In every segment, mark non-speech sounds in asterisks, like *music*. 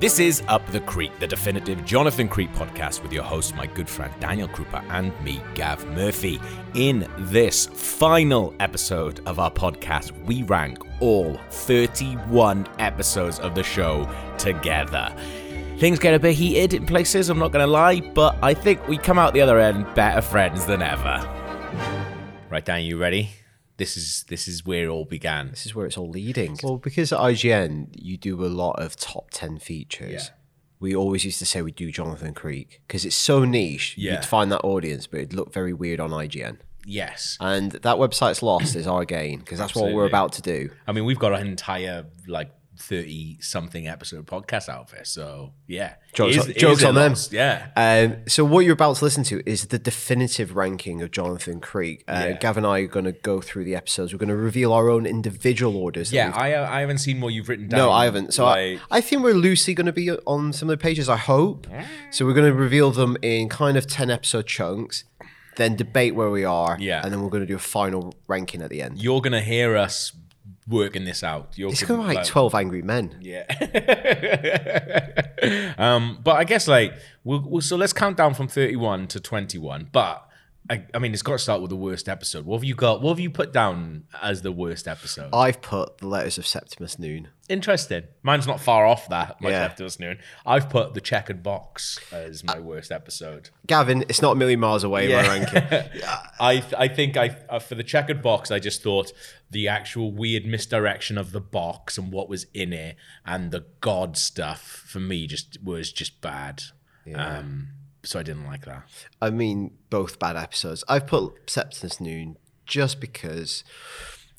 This is Up the Creek, the definitive Jonathan Creek podcast with your host, my good friend Daniel Krupa, and me, Gav Murphy. In this final episode of our podcast, we rank all 31 episodes of the show together. Things get a bit heated in places, I'm not going to lie, but I think we come out the other end better friends than ever. Right, Dan, you ready? This is this is where it all began. This is where it's all leading. Well, because at IGN you do a lot of top ten features. Yeah. We always used to say we do Jonathan Creek because it's so niche. Yeah. You'd find that audience, but it'd look very weird on IGN. Yes. And that website's lost is our gain because that's what we're about to do. I mean, we've got an entire like thirty something episode podcast out there, so yeah, Jokes, Is- on, jokes on them. Yeah, Um, so what you're about to listen to is the definitive ranking of Jonathan Creek. Uh, Yeah. Gav and I are going to go through the episodes. We're going to reveal our own individual orders. yeah. I uh, I haven't seen what you've written down. No, I haven't. So I, like, I think we're loosely going to be on similar pages. I hope. So we're going to reveal them in kind of ten episode chunks, then debate where we are. Yeah. and then we're going to do a final ranking at the end. you're gonna hear us working this out. You're It's gonna, be like twelve angry men. Yeah. *laughs* um, but I guess like we'll, we'll so let's count down from thirty one to twenty one. But I, I mean, it's got to start with the worst episode. What have you got? What have you put down as the worst episode? I've put the letters of Septimus Noon. Interesting. Mine's not far off that. My Yeah. left us noon. I've put the checkered box as my worst episode. Gavin, it's not a million miles away. My ranking. *laughs* I I think I uh, for the checkered box, I just thought the actual weird misdirection of the box and what was in it and the god stuff for me just was just bad. Um, so I didn't like that. I mean, both bad episodes. I've put Septimus Noon just because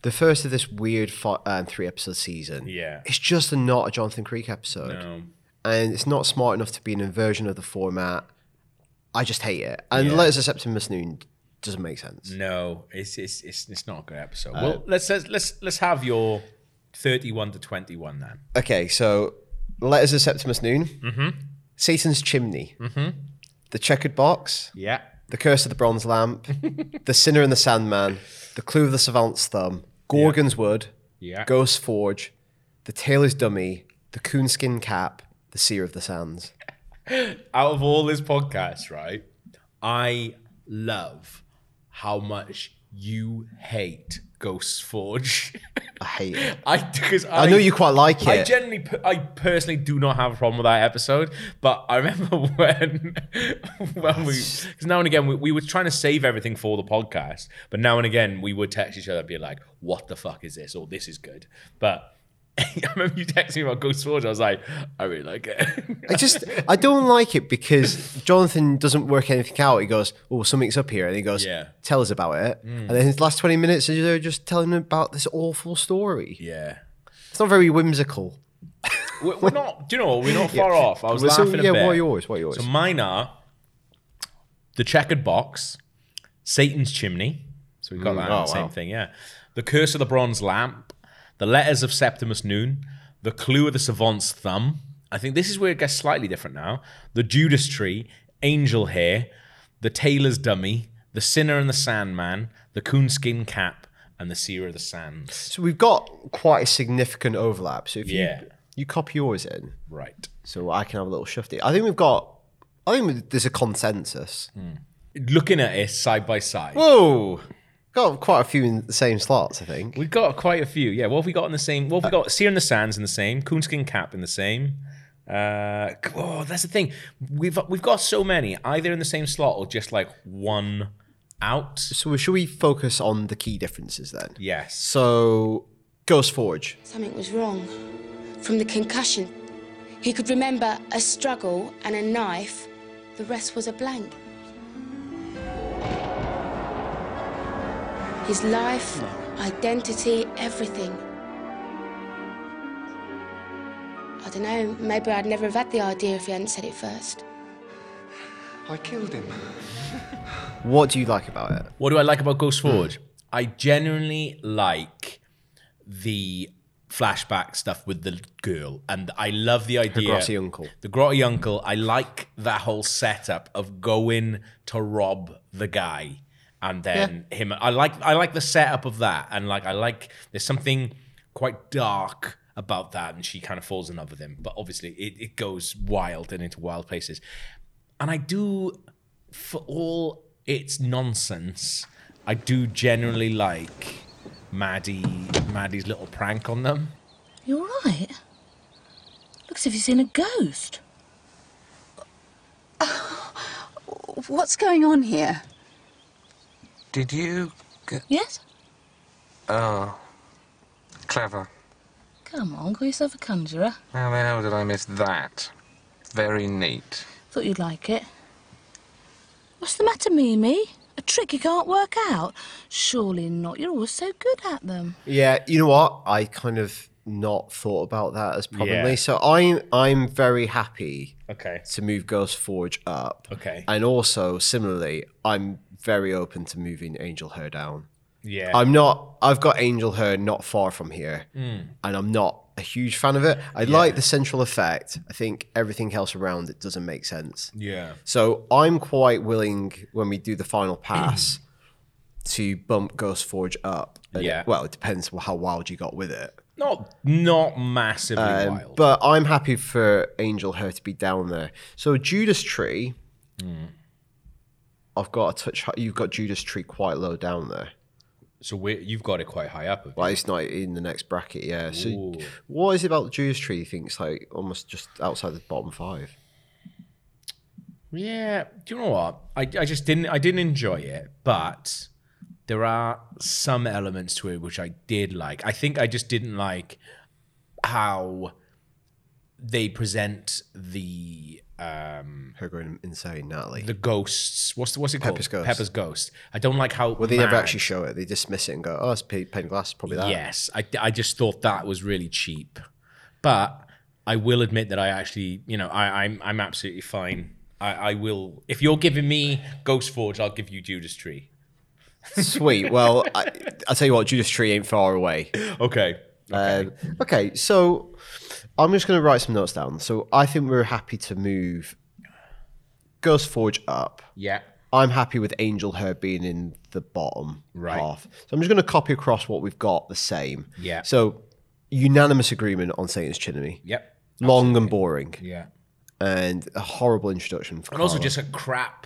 the first of this weird um, three episode season. Yeah. it's just a, not a Jonathan Creek episode. No. and it's not smart enough to be an inversion of the format. I just hate it. And Yeah. Letters of Septimus Noon doesn't make sense. No, it's it's it's, it's not a good episode. Uh, well, let's let's let's let's have your thirty one to twenty one then. Okay, so Letters of Septimus Noon, mm-hmm. Satan's Chimney, mm-hmm. The Checkered Box, Yeah. The Curse of the Bronze Lamp, *laughs* The Sinner and the Sandman, The Clue of the Savant's Thumb, Gorgon's Wood, Yeah. Ghost Forge, The Tailor's Dummy, The Coonskin Cap, The Seer of the Sands. *laughs* out of all this podcast, right, I love how much you hate Ghost Forge. I hate it. *laughs* I because I, I know you quite like it. I generally, I personally do not have a problem with that episode, but I remember *laughs* when, when we, because now and again we, we were trying to save everything for the podcast, but now and again we would text each other and be like, "What the fuck is this?" or "This is good," but. *laughs* I remember you texting me about Ghost Forge. I was like, I really like it. I just I don't like it because Jonathan doesn't work anything out. He goes, "Oh, something's up here," and he goes, Yeah. "Tell us about it." Hmm. And then his last twenty minutes, they're just telling him about this awful story. yeah. It's not very whimsical. *laughs* We're, we're not. Do you know? We're not far off. I was So, laughing yeah, a bit. what are yours? What are yours? So mine are the checkered box, Satan's chimney. So we've got hmm. that oh, same wow. thing. Yeah. The curse of the bronze lamp, the letters of Septimus Noon, the clue of the savant's thumb. I think this is where it gets slightly different now. The Judas tree, angel hair, the tailor's dummy, the sinner and the sandman, the coonskin cap, and the seer of the sands. so we've got quite a significant overlap. So if Yeah. you you copy yours in, Right. so I can have a little shifty. I think we've got. I think there's a consensus. Hmm. Looking at it side by side. Whoa, got quite a few in the same slots. I think. We've got quite a few. Yeah, what have we got in the same? What have we got? Seer in the Sands in the same. Coonskin Cap in the same. Uh, oh, that's the thing. We've we've got so many, either in the same slot or just like one out. So should we focus on the key differences then? Yes. So, Ghost Forge. Something was wrong. From the concussion, he could remember a struggle and a knife. The rest was a blank. His life, identity, everything. I don't know, maybe I'd never have had the idea if he hadn't said it first. I killed him. What do you like about it? What do I like about Ghost Forge? I genuinely like the flashback stuff with the girl, and I love the idea. The grotty uncle. The grotty uncle. I like that whole setup of going to rob the guy, and then him. I like. I like the setup of that, and like I like. There's something quite dark about that, and she kind of falls in love with him. But obviously, it, it goes wild and into wild places. And I do, for all its nonsense, I do generally like Maddie Maddie's little prank on them. You're right. Looks as if you've seen a ghost. What's going on here? Did you get. Yes? Oh. Clever. Come on, call yourself a conjurer. How the hell did I miss that? Very neat. Thought you'd like it. What's the matter, Mimi? A trick you can't work out? Surely not. You're always so good at them. Yeah, you know what? I kind of not thought about that as probably. Yeah. So I'm I'm very happy Okay. to move Ghost Forge up. Okay. And also similarly, I'm very open to moving Angel Hair down. Yeah. I'm not. I've got Angel Hair not far from here, Hmm. and I'm not a huge fan of it. I like the central effect. I think everything else around it doesn't make sense. yeah. So I'm quite willing when we do the final pass *clears throat* to bump Ghost Forge up. And- Yeah. Well, it depends how wild you got with it. Not not massively Um, wild. but I'm happy for Angel Hair to be down there. So Judas Tree, Hmm. I've got a touch. You've got Judas Tree quite low down there. so you've got it quite high up. you? Well, it's not in the next bracket. Yeah. So Ooh. what is it about the Judas Tree? You think it's like almost just outside the bottom five? Yeah, do you know what? I, I just didn't I didn't enjoy it, but there are some elements to it which I did like. I think I just didn't like how they present the um Her going insane, Natalie. the ghosts. What's the, what's it Pepper's called? ghost. Pepper's ghost. I don't like how well, they never actually show it. They dismiss it and go, "Oh, it's pa- paint glass, probably that." Yes, I, I just thought that was really cheap, but I will admit that I actually, you know, I, I'm I'm absolutely fine. I, I will. If you're giving me Ghost Forge, I'll give you Judas Tree. Sweet. Well, I, I'll tell you what, Judas Tree ain't far away. *laughs* Okay. Um, okay, so I'm just going to write some notes down. So I think we're happy to move Ghost Forge up. Yeah. I'm happy with Angel Hair being in the bottom Right. half. So I'm just going to copy across what we've got the same. Yeah. So unanimous agreement on Satan's Chimney. Yep. Long and boring, Yeah. and a horrible introduction. For And also just a crap,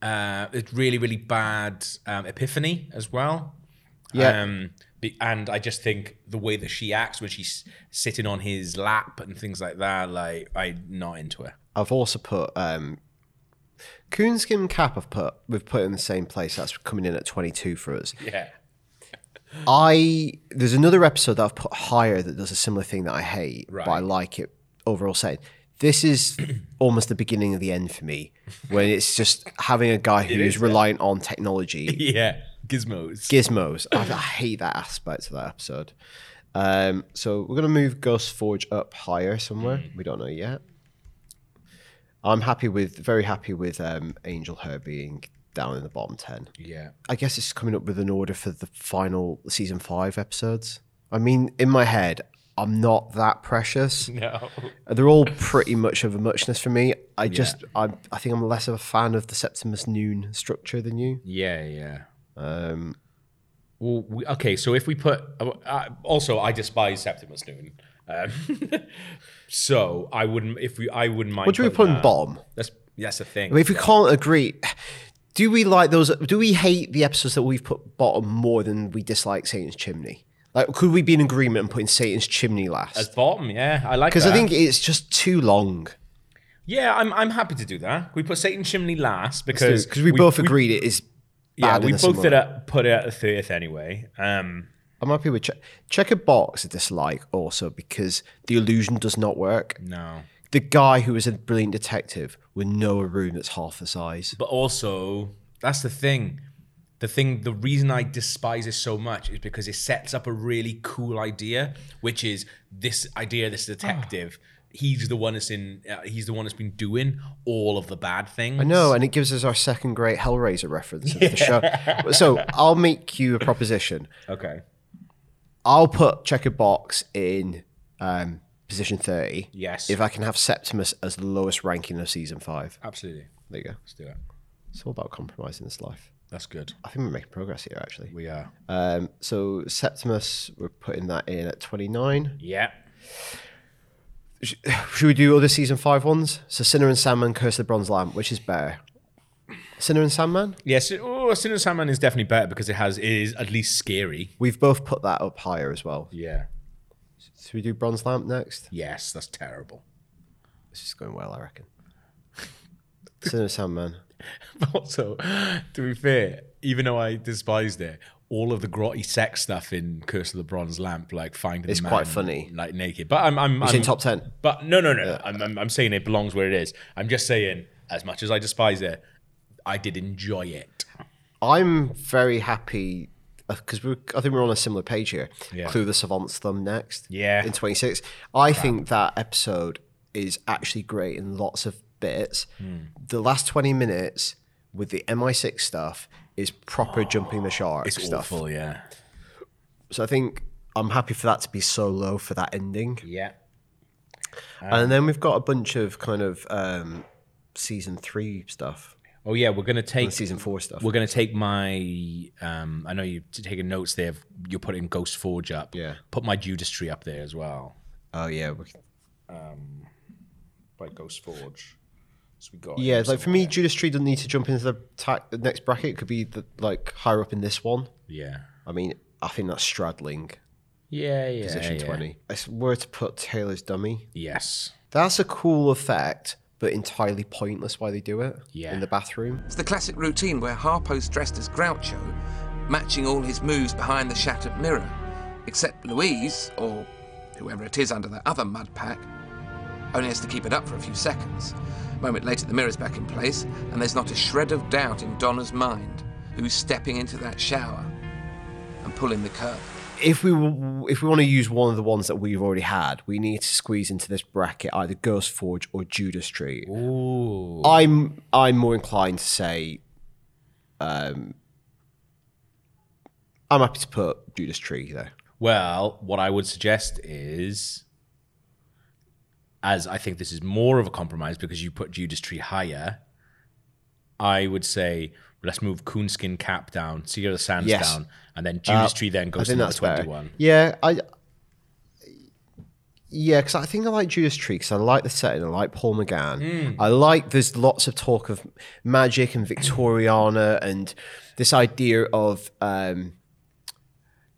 uh, it's really really bad um, epiphany as well. Yeah. Um, be- and I just think the way that she acts when she's sitting on his lap and things like that, like I'm not into her. I've also put um, Coonskin Cap. I've put we've put in the same place. That's coming in at 22 for us. Yeah. *laughs* I there's another episode that I've put higher that does a similar thing that I hate, but I like it overall. Saying this is *clears throat* almost the beginning of the end for me when it's just having a guy who is, is yeah. reliant on technology, *laughs* Yeah. Gizmos. gizmos. I, I hate that aspect of that episode. Um, so we're gonna move Ghost Forge up higher somewhere. Mm. We don't know yet. I'm happy with, very happy with um, Angel Hair being down in the bottom ten. yeah. I guess it's coming up with an order for the final season five episodes. I mean, in my head, I'm not that precious. *laughs* No. They're all pretty much of a muchness for me. I just, I'm, I think I'm less of a fan of the Septimus Noon structure than you. Yeah, yeah. Um, Well, we, okay, so if we put uh, uh, also, I despise Septimus Noon, um, *laughs* so I wouldn't if we I wouldn't mind. what do we putting put in that- bottom? That's that's the thing. I mean, if we can't agree, do we like those? Do we hate the episodes that we've put bottom more than we dislike Satan's Chimney? Like, could we be in agreement and putting Satan's Chimney last? As bottom, yeah, I like Because I think it's just too long. yeah, I'm I'm happy to do that. We put Satan's Chimney last because Because we, both agreed it is Yeah, we both put it at the thirtieth anyway. Um, I'm happy with check. a box a dislike also because the illusion does not work. no, The guy who is a brilliant detective would know a room that's half the size. but also that's the thing. The thing, the reason I despise it so much is because it sets up a really cool idea, which is this idea, this detective. He's the one that's in. Uh, he's the one that's been doing all of the bad things. I know, and it gives us our second great Hellraiser reference of the *laughs* show. So I'll make you a proposition. Okay. I'll put checkered box in um, position 30. Yes. If I can have Septimus as the lowest ranking of season five. Absolutely. There you go. Let's do it. It's all about compromise in this life. That's good. I think we're making progress here, actually. We are. Um, so Septimus, we're putting that in at 29. Yeah. Sh- Should we do other season five ones? So Sinner and Sandman, Curse of the Bronze Lamp, which is better? Sinner and Sandman? Yes, oh, Sin and Sandman is definitely better because it has it is at least scary. We've both put that up higher as well. Yeah. Should we do Bronze Lamp next? Yes, that's terrible. This is going well, I reckon. *laughs* Sinner and Sandman. But *laughs* also, to be fair, even though I despised it, all of the grotty sex stuff in Curse of the Bronze Lamp, like finding It's the quite man, funny. like naked. But I'm, I'm, I'm in top 10. But no, no, no. I'm, I'm, I'm saying it belongs where it is. I'm just saying, as much as I despise it, I did enjoy it. I'm very happy uh, because we I think we're on a similar page here. Yeah. Clue the Savant's Thumb next. Yeah. In 26. I think that episode is actually great in lots of bits. Hmm. The last 20 minutes with the MI6 stuff is proper jumping the shark It's stuff. awful, yeah. So I think I'm happy for that to be so low for that ending. Yeah. and then we've got a bunch of kind of um, season three stuff, Oh yeah, we're gonna take season four stuff. We're gonna take my. Um, I know you're taking notes there. You're putting Ghost Forge up. Yeah. Put my Judas Tree up there as well. oh yeah, we- By Ghost Forge. So we got. yeah. him Like for me. Judas Tree doesn't need to jump into the, ta- the next bracket. It could be the, like higher up in this one. Yeah. I mean, I think that's straddling Yeah, yeah. position yeah. twenty. If I were to put Tailor's dummy, Yes. that's a cool effect, but entirely pointless why they do it Yeah. in the bathroom. It's the classic routine where Harpo's dressed as Groucho, matching all his moves behind the shattered mirror. Except Louise, or whoever it is under that other mud pack, only has to keep it up for a few seconds. A moment later, the mirror's back in place, and there's not a shred of doubt in Donna's mind who's stepping into that shower and pulling the curtain. if we if we want to use one of the ones that we've already had, we need to squeeze into this bracket either Ghost Forge or Judas Tree. Ooh. I'm I'm more inclined to say, um, I'm happy to put Judas Tree there. Well, what I would suggest is, as I think this is more of a compromise because you put Judas Tree higher, I would say let's move Coonskin Cap down, of the Sands Yes. down, and then Judas Uh, Tree then goes to number better. 21. Yeah, I. Yeah, because I think I like Judas Tree because I like the setting. I like Paul McGann. I like there's lots of talk of magic and Victoriana and this idea of um,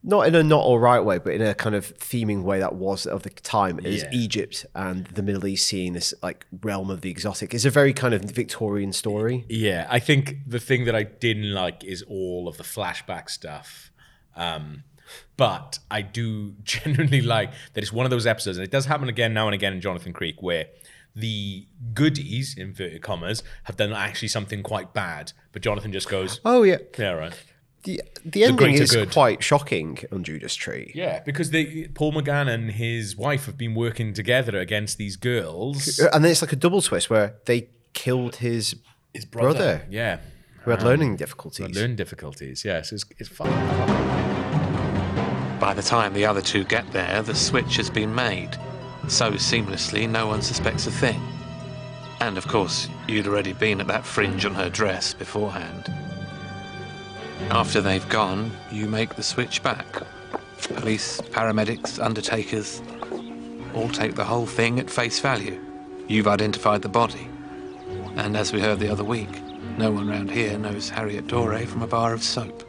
not in a not all right way, but in a kind of theming way that was of the time is Yeah. Egypt and the Middle East seeing this like realm of the exotic. It's a very kind of Victorian story. Yeah, I think the thing that I didn't like is all of the flashback stuff. Um, but I do *laughs* genuinely like that it's one of those episodes, and it does happen again now and again in Jonathan Creek, where the goodies, inverted commas, have done actually something quite bad, but Jonathan just goes, Oh yeah, yeah, right. The the ending greater is good. quite shocking on Judas Tree. Yeah, because they, Paul McGann and his wife have been working together against these girls. Uh, and then it's like a double twist where they killed his His brother, Yeah. who had ah. learning difficulties. Learning difficulties. Yes, it's, it's fun. By the time the other two get there, the switch has been made. So seamlessly, no one suspects a thing. And of course, you'd already been at that fringe on her dress beforehand. After they've gone, you make the switch back. Police, paramedics, undertakers all take the whole thing at face value. You've identified the body. And as we heard the other week, no one round here knows Harriet Dore from a bar of soap.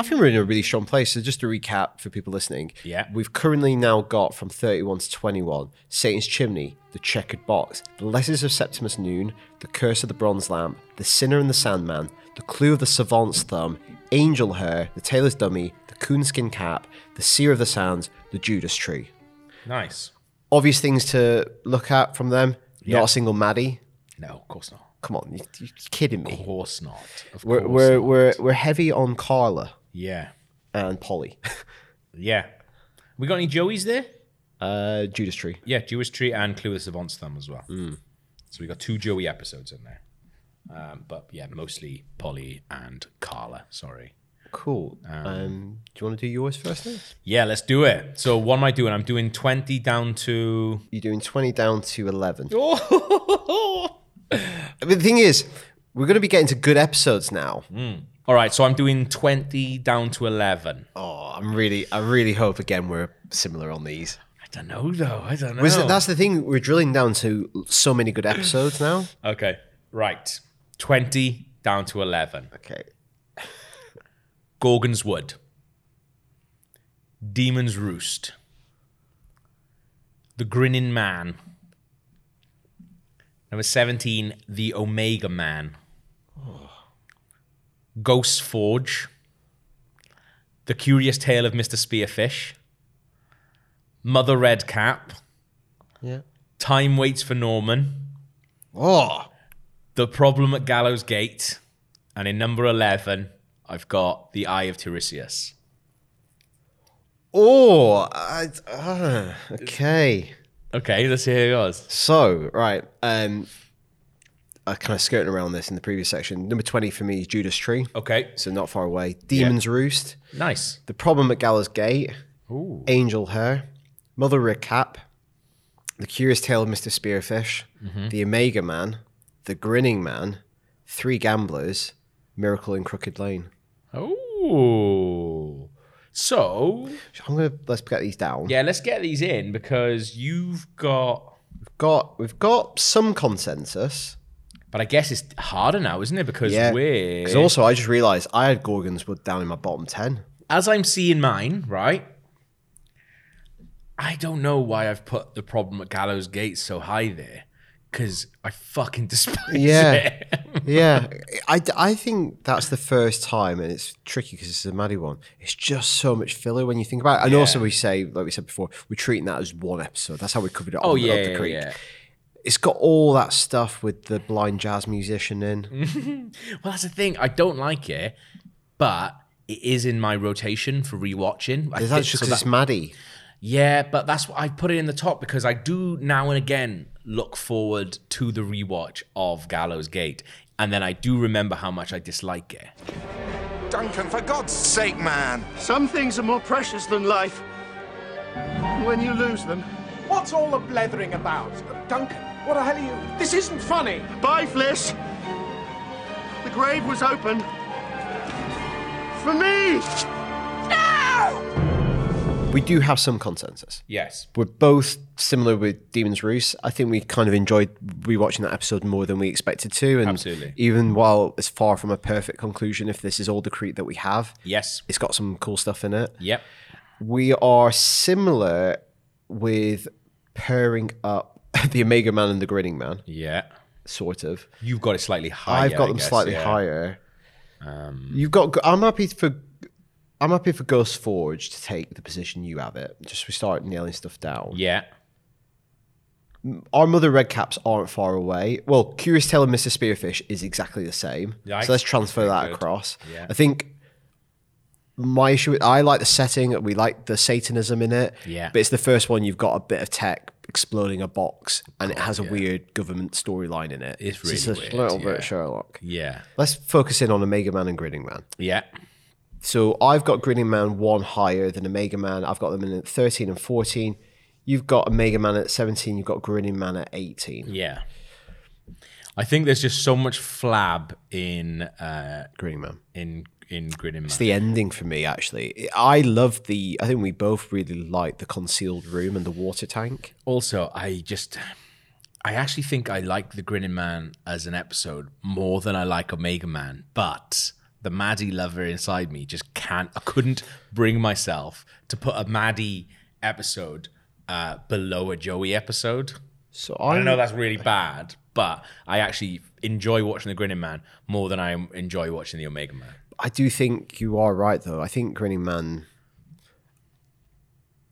I think we're in a really strong place. So just to recap for people listening, Yeah. we've currently now got from 31 to 21 Satan's Chimney, The Checkered Box, The Letters of Septimus Noon, The Curse of the Bronze Lamp, The Sinner and the Sandman, The Clue of the Savant's Thumb, Angel Hair, The Tailor's Dummy, The Coonskin Cap, The Seer of the Sands, The Judas Tree. Nice. Obvious things to look at from them. Yeah. Not a single Maddie. No, of course not. Come on, you, you're kidding me. Of course not. Of We're, course we're, not. we're, we're heavy on Carla Yeah. and Polly. *laughs* Yeah. We got any Joeys there? uh, Judas Tree. Yeah, Judas Tree and Clue the Savant's Thumb as well. So we got two Joey episodes in there. Um, but yeah, mostly Polly and Carla. Sorry. Cool. Um, do you want to do yours first then? Yeah, let's do it. So what am I doing? I'm doing 20 down to. You're doing 20 down to 11. *laughs* But the thing is, we're going to be getting to good episodes now. All right, so I'm doing 20 down to 11. Oh, I'm really, I really hope again we're similar on these. I don't know though. I don't know. That's the thing. We're drilling down to so many good episodes now. okay. Right. Twenty down to eleven. Okay. Gorgon's Wood. Demon's Roost. The Grinning Man. Number 17, The Omega Man. Ghost Forge. The Curious Tale of Mr. Spearfish. Mother Red Cap. Yeah. Time Waits for Norman. Oh. The Problem at Gallows Gate. And in number 11, I've got The Eye of Tiresias. Oh. I, uh, okay. Okay, let's see how it goes. So right. Um. I kind of skirting around this in the previous section. Number twenty for me is Judas Tree. Okay, So not far away. Demon's Roost. nice. The Problem at Gallows Gate. Ooh. Angel Hair. Mother Red Cap. The Curious Tale of Mr. Spearfish. The Omega Man. The Grinning Man. Three Gamblers. Miracle in Crooked Lane. Oh. So, I'm gonna let's get these down. yeah, let's get these in because you've got. We've got we've got some consensus. But I guess it's harder now, isn't it? Because Yeah. we're. Because also I just realised I had Gorgon's Wood down in my bottom ten. as I'm seeing mine, right? I don't know why I've put the problem at Gallows Gate so high there. Because I fucking *laughs* despise Yeah. it. Yeah, *laughs* I, I think that's the first time, and it's tricky because it's a Maddie one. It's just so much filler when you think about it. And also, we say, like we said before, we're treating that as one episode. That's how we covered it. oh, on yeah, the yeah, yeah. It's got all that stuff with the blind jazz musician in. *laughs* Well, that's the thing. I don't like it, but it is in my rotation for rewatching. I Is think- that just because that- it's Maddie? Yeah, but that's what I put it in the top because I do now and again look forward to the rewatch of Gallows Gate, and then I do remember how much I dislike it. Duncan, for God's sake, man! Some things are more precious than life. When you lose them. What's all the blethering about? Duncan, what the hell are you? This isn't funny. Bye, Fliss. The grave was open. For me! We do have some consensus. Yes. We're both similar with Demon's Roost. I think we kind of enjoyed rewatching that episode more than we expected to. And Absolutely. even while it's far from a perfect conclusion, if this is all the Creek that we have, Yes. it's got some cool stuff in it. Yep. We are similar with pairing up *laughs* the Omega Man and the Grinning Man, Yeah. sort of. You've got it slightly higher. I've got them guess, slightly yeah. Um, higher. You've got. I'm happy for. I'm happy for Ghost Forge to take the position you have it. Just we start nailing stuff down. Yeah. Our mother red caps aren't far away. Well, Curious Tale of Mr. Spearfish is exactly the same. Nice. So let's transfer Very that good. across. Yeah. I think my issue. I like the setting. We like the Satanism in it. Yeah. But it's the first one. You've got a bit of tech exploding a box, and it has a yeah. weird government storyline in it. It's So it's a weird, little bit yeah. Sherlock. Yeah. Let's focus in on Omega Man and Grinning Man. Yeah. So I've got Grinning Man one higher than Omega Man. I've got them in at 13 and 14. You've got Omega Man at 17. You've got Grinning Man at 18. Yeah. I think there's just so much flab in uh Grinning Man. in in Grinning Man. It's the ending for me, actually. I love the. I think we both really like the concealed room and the water tank. also, I just I actually think I like the Grinning Man as an episode more than I like Omega Man, but the Maddie lover inside me just can't I couldn't bring myself to put a Maddie episode uh, below a Joey episode. So I I'm, know that's really bad, but I actually enjoy watching the Grinning Man more than I enjoy watching the Omega Man. I do think you are right, though. I think Grinning Man.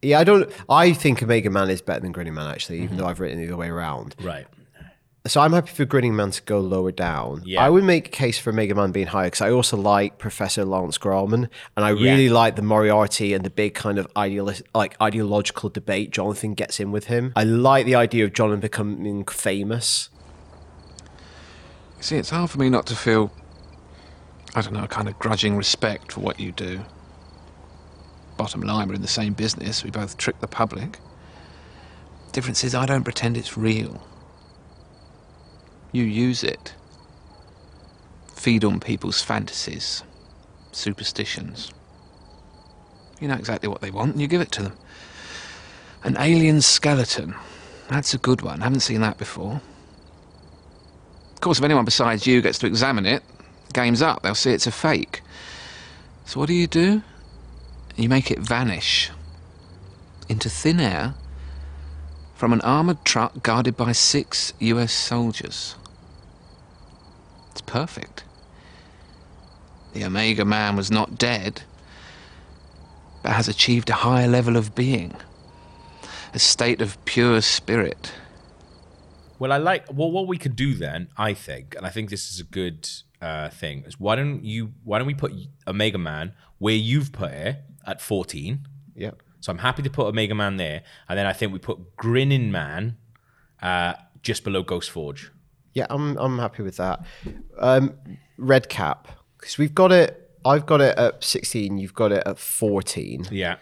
Yeah, I don't. I think Omega Man is better than Grinning Man, actually, even though I've written it the other way around. Right. So I'm happy for Grinning Man to go lower down. Yeah. I would make a case for Mega Man being higher because I also like Professor Lawrence Grauman, and I Yeah. really like the Moriarty and the big kind of idealist, like ideological debate Jonathan gets in with him. I like the idea of Jonathan becoming famous. You see, it's hard for me not to feel, I don't know, a kind of grudging respect for what you do. Bottom line, we're in the same business. We both trick the public. Difference is, I don't pretend it's real. You use it. Feed on people's fantasies, superstitions. You know exactly what they want, and you give it to them. An alien skeleton. That's a good one. I Haven't seen that before. Of course, if anyone besides you gets to examine it, game's up. They'll see it's a fake. So what do you do? You make it vanish into thin air from an armoured truck guarded by six US soldiers. It's perfect. The Omega Man was not dead, but has achieved a higher level of being, a state of pure spirit. Well, I like. Well, what we could do then, I think, and I think this is a good uh, thing, is why don't you? Why don't we put Omega Man where you've put it at fourteen? Yep. So I'm happy to put Omega Man there, and then I think we put Grinning Man uh, just below Ghost Forge. Yeah, I'm I'm happy with that. Um, Red Cap, because we've got it. I've got it at 16. You've got it at 14. Yeah.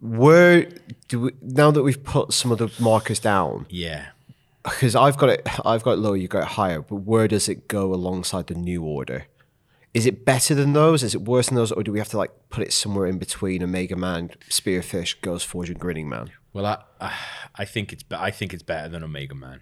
Where do we now that we've put some of the markers down? Yeah. Because I've got it. I've got it lower. You got it higher. But where does it go alongside the new order? Is it better than those? Is it worse than those, or do we have to like put it somewhere in between Omega Man, Spearfish, Ghost Forge, and Grinning Man? Well, I I think it's I think it's better than Omega Man.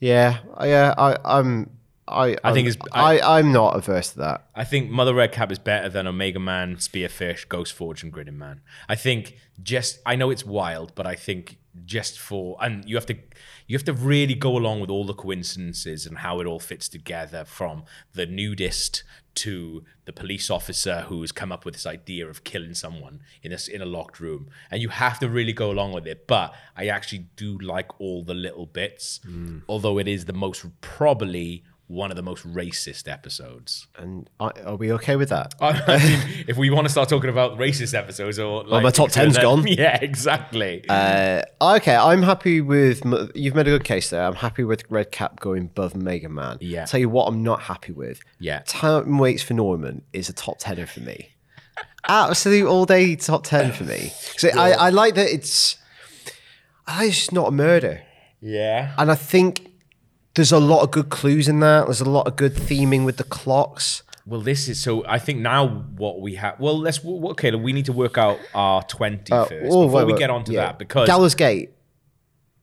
Yeah, yeah. I, I'm. I, I think it's- I- I, I'm not averse to that. I think Mother Red Cap is better than Omega Man, Spearfish, Ghost Forge, and Grinning Man. I think just I know it's wild, but I think just for and you have to you have to really go along with all the coincidences and how it all fits together from the nudist to the police officer who's come up with this idea of killing someone in a, in a locked room and you have to really go along with it but i actually do like all the little bits mm. although it is the most probably one of the most racist episodes And are we okay with that? *laughs* I mean, if we want to start talking about racist episodes or like, Well, my top 10's then- gone. *laughs* Yeah, exactly. Uh, okay, I'm happy with. You've made a good case there. I'm happy with Red Cap going above Mega Man. Yeah. Tell you what, I'm not happy with. Yeah. Time Waits for Norman is a top tenner for me. Absolute all day top ten for me. *sighs* So I, I like that it's. I like it's not a murder, yeah. and I think there's a lot of good clues in that. There's a lot of good theming with the clocks. Well, this is so. I think now what we have. Well, let's. Okay, we need to work out our 20 Uh, first oh, before wait, we wait, get on to yeah. that because. Gallows Gate.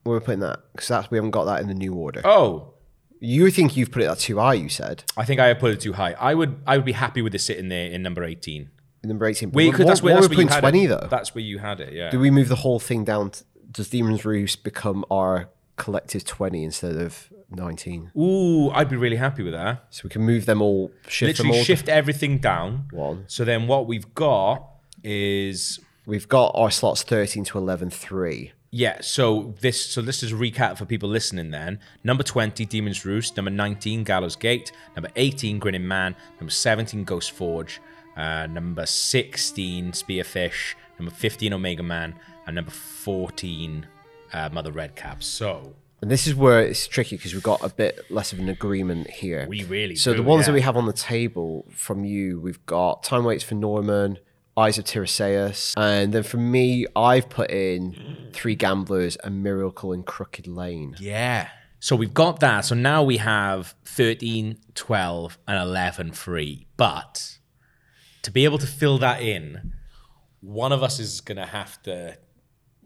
We're putting that because that's we haven't got that in the new order. oh, You think you've put it at too high? You said I think I have put it too high. I would. I would be happy with this sitting there in number 18. In number eighteen. We But could. That's where. That's where you had twenty it. though. That's where you had it. Yeah. Do we move the whole thing down? To, does Demon's Roost become our collective 20 instead of 19? Ooh, I'd be really happy with that. So we can move them all, shift them Literally all. shift everything down. One. So then what we've got is We've got our slots 13 to 11, 3. Yeah, so this so this is a recap for people listening then. Number 20, Demon's Roost. Number 19, Gallows Gate. Number 18, Grinning Man. Number 17, Ghost Forge. Uh, number 16, Spearfish. Number 15, Omega Man. And number 14, uh, Mother Red Cap. So And this is where it's tricky because we've got a bit less of an agreement here. We really So do, the ones yeah. that we have on the table from you, we've got Time Waits for Norman, Eyes of Tiresias, and then for me, I've put in Three Gamblers and Miracle in Crooked Lane. yeah. So we've got that. So now we have 13, 12, and 11 free. But to be able to fill that in, one of us is going to have to.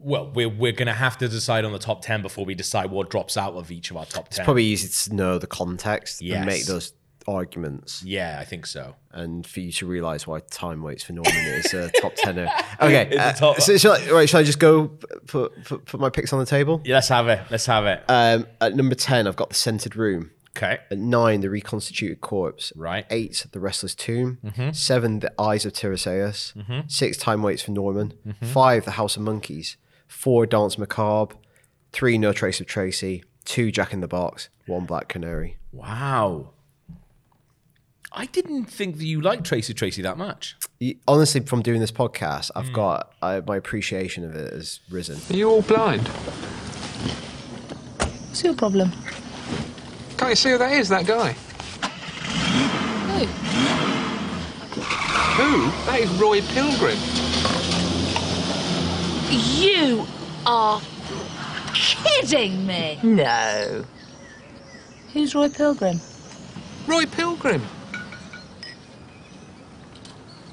Well, we're, we're going to have to decide on the top 10 before we decide what drops out of each of our top 10. It's probably easy to know the context and make those arguments. Yeah, I think so. and for you to realize why time waits for Norman is a top *laughs* tenner. *laughs* Okay, uh, top- so shall I, right, shall I just go put, put put my picks on the table? Yeah, let's have it. Let's have it. Um, at number ten, I've got the scented room. Okay. At nine, the reconstituted corpse. Right. Eight, the wrestler's tomb. Mhm. Seven, the eyes of Tiresias. Mhm. Six, time waits for Norman. Mhm. Five, the house of monkeys. Four, danse macabre. Three, no trace of Tracy. Two, Jack in the box. One, black canary. Wow. I didn't think that you liked Tracy Tracy that much. Y- Honestly, from doing this podcast. I've hmm. got I, my appreciation of it has risen. Are you all blind? What's your problem? Can't you see who that is, that guy? Who? Who? That is Roy Pilgrim. You are kidding me. No. Who's Roy Pilgrim? Roy Pilgrim.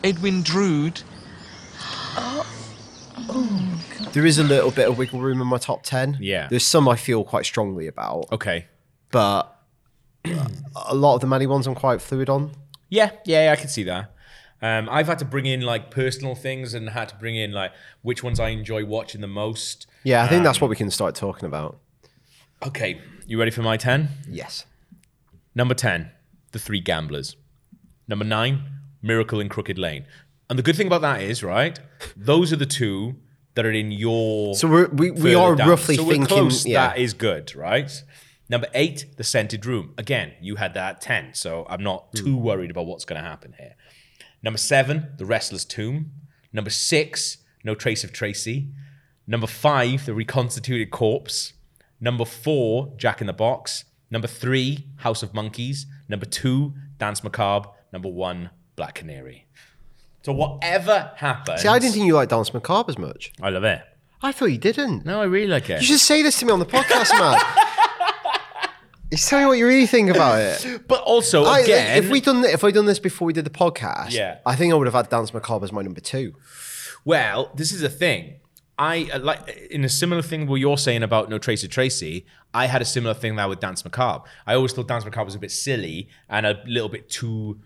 Edwin Drood. *gasps* There is a little bit of wiggle room in my top 10. Yeah. There's some I feel quite strongly about, Okay. but *clears throat* a lot of the many ones I'm quite fluid on. Yeah, yeah, yeah, I can see that. Um, I've had to bring in like personal things and had to bring in like which ones I enjoy watching the most. Yeah, I think that's Um, what we can start talking about. Okay, you ready for my 10? Yes. Number 10, The Three Gamblers. Number 9, Miracle in Crooked Lane. And the good thing about that is, right, those are the two that are in your. So we're, we, we are down. roughly so thinking. close. yeah. That is good, right? Number 8, The Scented Room. Again, you had that at 10, so I'm not too Hmm. worried about what's going to happen here. Number 7, The Wrestler's Tomb. Number 6, No Trace of Tracy. Number 5, The Reconstituted Corpse. Number 4, Jack in the Box. Number 3, House of Monkeys. Number 2, Danse Macabre. Number 1, Black Canary. So whatever happens. See, I didn't think you liked Danse Macabre as much. I love it. I thought you didn't. No, I really like it. You should say this to me on the podcast, man. *laughs* Just tell me what you really think about it. *laughs* But also, I- again, if we done if I done this before we did the podcast, Yeah. I think I would have had Danse Macabre as my number two. Well, this is a thing. I uh, like in a similar thing what you're saying about No Trace of Tracy. I had a similar thing now with Danse Macabre. I always thought Danse Macabre was a bit silly and a little bit too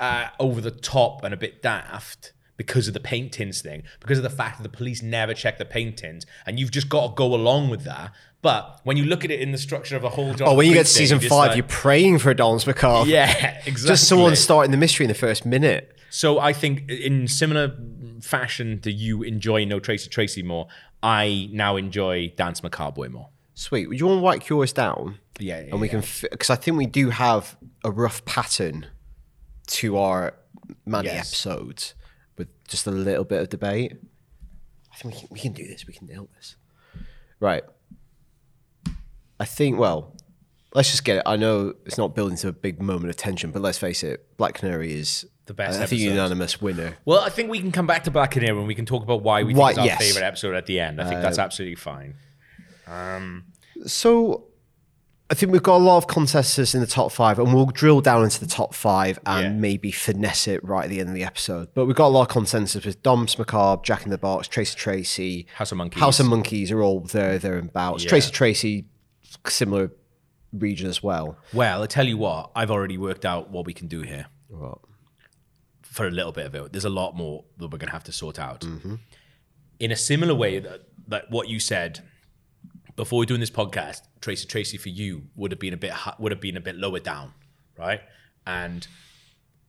uh, over the top and a bit daft because of the paint paintings thing, because of the fact that the police never check the paint paintings, and you've just got to go along with that. But when you look at it in the structure of a whole, Oh, when you get to thing, season you're five, like- you're praying for a Danse Macabre. yeah, exactly. Just someone starting the mystery in the first minute. So I think in similar fashion to you enjoy No Trace of Tracy more, I now enjoy Danse Macabre more. Sweet. Would you want to write yours down? Yeah, yeah, and we yeah. can because I think we do have a rough pattern to our Maddie Yes. episodes with just a little bit of debate. I think we can, we can do this. We can nail this. Right. I think. Well, let's just get it. I know it's not building to a big moment of tension, but let's face it. Black Canary is The best I think episode. unanimous winner. Well, I think we can come back to Black Canary and we can talk about why we Why- think it's our yes. favorite episode at the end. I think that's Uh, absolutely fine. Um, So I think we've got a lot of contestants in the top five, and we'll drill down into the top five and Yeah. maybe finesse it right at the end of the episode. But we've got a lot of consensus with Danse Macabre, Jack in the Box, Tracy Tracy, House of Monkeys. House of Monkeys are all there, there and bouts. Yeah. Tracy Tracy, similar region as well. well, I tell you what, I've already worked out what we can do here for a little bit of it. There's a lot more that we're going to have to sort out. In a similar way that, that what you said before doing this podcast, Tracy Tracy for you would have been a bit hi- would have been a bit lower down, right? And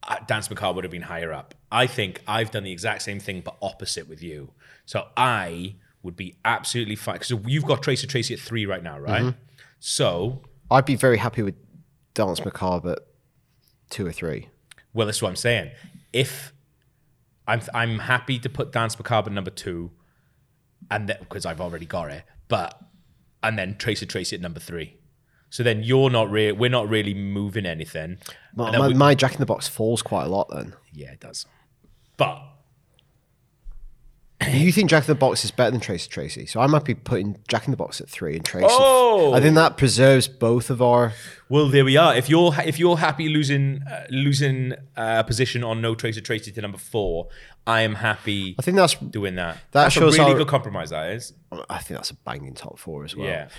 uh, Danse Macabre would have been higher up. I think I've done the exact same thing, but opposite with you. So I would be absolutely fine. because you've got Tracy Tracy at three right now, right? So I'd be very happy with Danse Macabre at two or three. Well, that's what I'm saying. If I'm I'm happy to put Danse Macabre number two, and because I've already got it, but and then Tracy Tracy at number three. So then you're not really we're not really moving anything. My, my, we- my Jack in the Box falls quite a lot then. yeah, it does. But you think Jack in the Box is better than Tracy Tracy? So I'm happy putting Jack in the Box at three and Tracy. Oh! I think that preserves both of our. well, there we are. If you're if you're happy losing uh, losing a position on No Tracy Tracy to number four, I am happy. I think that's doing that. that that's shows a really our- good compromise. That is. I think that's a banging top four as well. Yeah.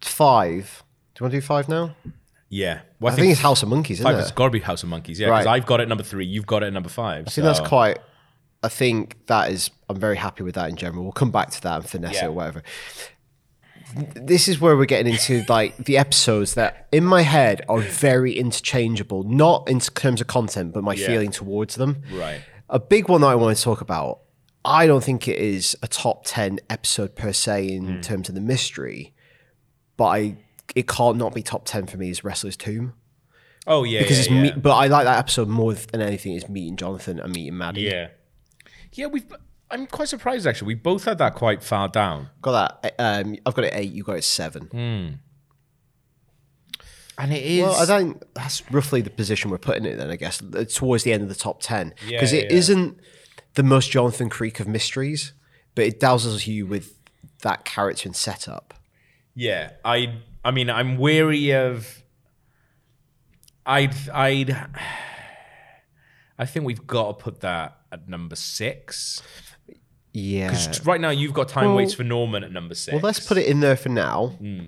Five. Do you want to do five now? Yeah. I think it's House of Monkeys, isn't five it? has got to be House of Monkeys, yeah. Because Right. I've got it at number three, you've got it at number five. I think that's quite. I think that is. I'm very happy with that in general. We'll come back to that and finesse Yeah. it or whatever. This is where we're getting into like the episodes that in my head are very interchangeable, not in terms of content, but my Yeah. feeling towards them. Right. A big one that I want to talk about. I don't think it is a top ten episode per se in Hmm. terms of the mystery, but I it can't not be top ten for me. Is Wrestler's Tomb Oh yeah, because yeah, it's yeah. me, but I like that episode more than anything. Is meeting Jonathan and meeting Maddie. Yeah, yeah. We've. I'm quite surprised actually. We both had that quite far down. Got that. Um, I've got it eight. You got it seven. Hmm. And it is. Well, I think that's roughly the position we're putting it. Then I guess uh, towards the end of the top ten Yeah, because it yeah. not the most Jonathan Creek of mysteries, but it dazzles you with that character and setup. Yeah, I. I mean, I'm weary of. I'd. I'd. *sighs* I think we've got to put that at number six. Yeah. Because right now you've got Time Well- Waits for Norman at number six. Well, let's put it in there for now. Hmm.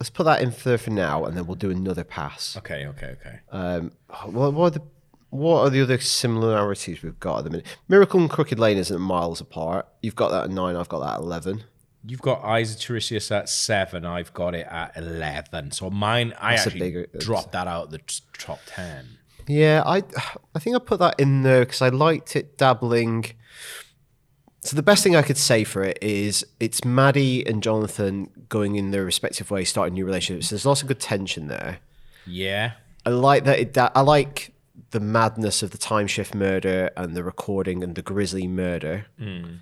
Let's put that in there for now, and then we'll do another pass. Okay, okay, okay. Um, what, what are the what are the other similarities we've got at the minute? Miracle and Crooked Lane isn't miles apart. You've got that at nine. I've got that at eleven. You've got Eyes of Tiresias at seven. I've got it at eleven. So mine, I That's actually bigger- dropped that out of the t- top ten. Yeah, I I think I put that in there because I liked it dabbling. So the best thing I could say for it is it's Maddie and Jonathan going in their respective ways, starting new relationships. There's lots of good tension there. Yeah. I like that. It, that I like the madness of the time shift murder and the recording and the grisly murder. Hmm.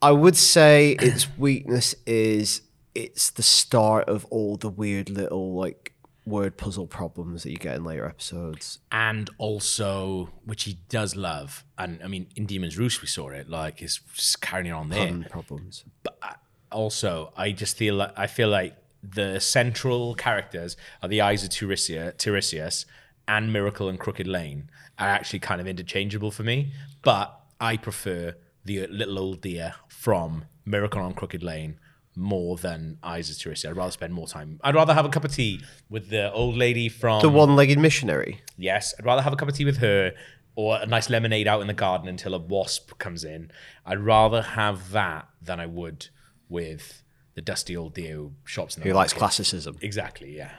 I would say its weakness is it's the start of all the weird little like word puzzle problems that you get in later episodes. and also which he does love and i mean in demons roost we saw it like it's just carrying on there Pun problems. but uh, also i just feel like i feel like the central characters are the eyes of Tiresias, and miracle and crooked lane are actually kind of interchangeable for me but i prefer the little old dear from miracle on crooked lane more than eyes of Tiresias. I'd rather spend more time. I'd rather have a cup of tea with the old lady from The one-legged missionary. Yes, I'd rather have a cup of tea with her or a nice lemonade out in the garden until a wasp comes in. I'd rather have that than I would with the dusty old dear who shops in the Who likes classicism. Exactly, yeah.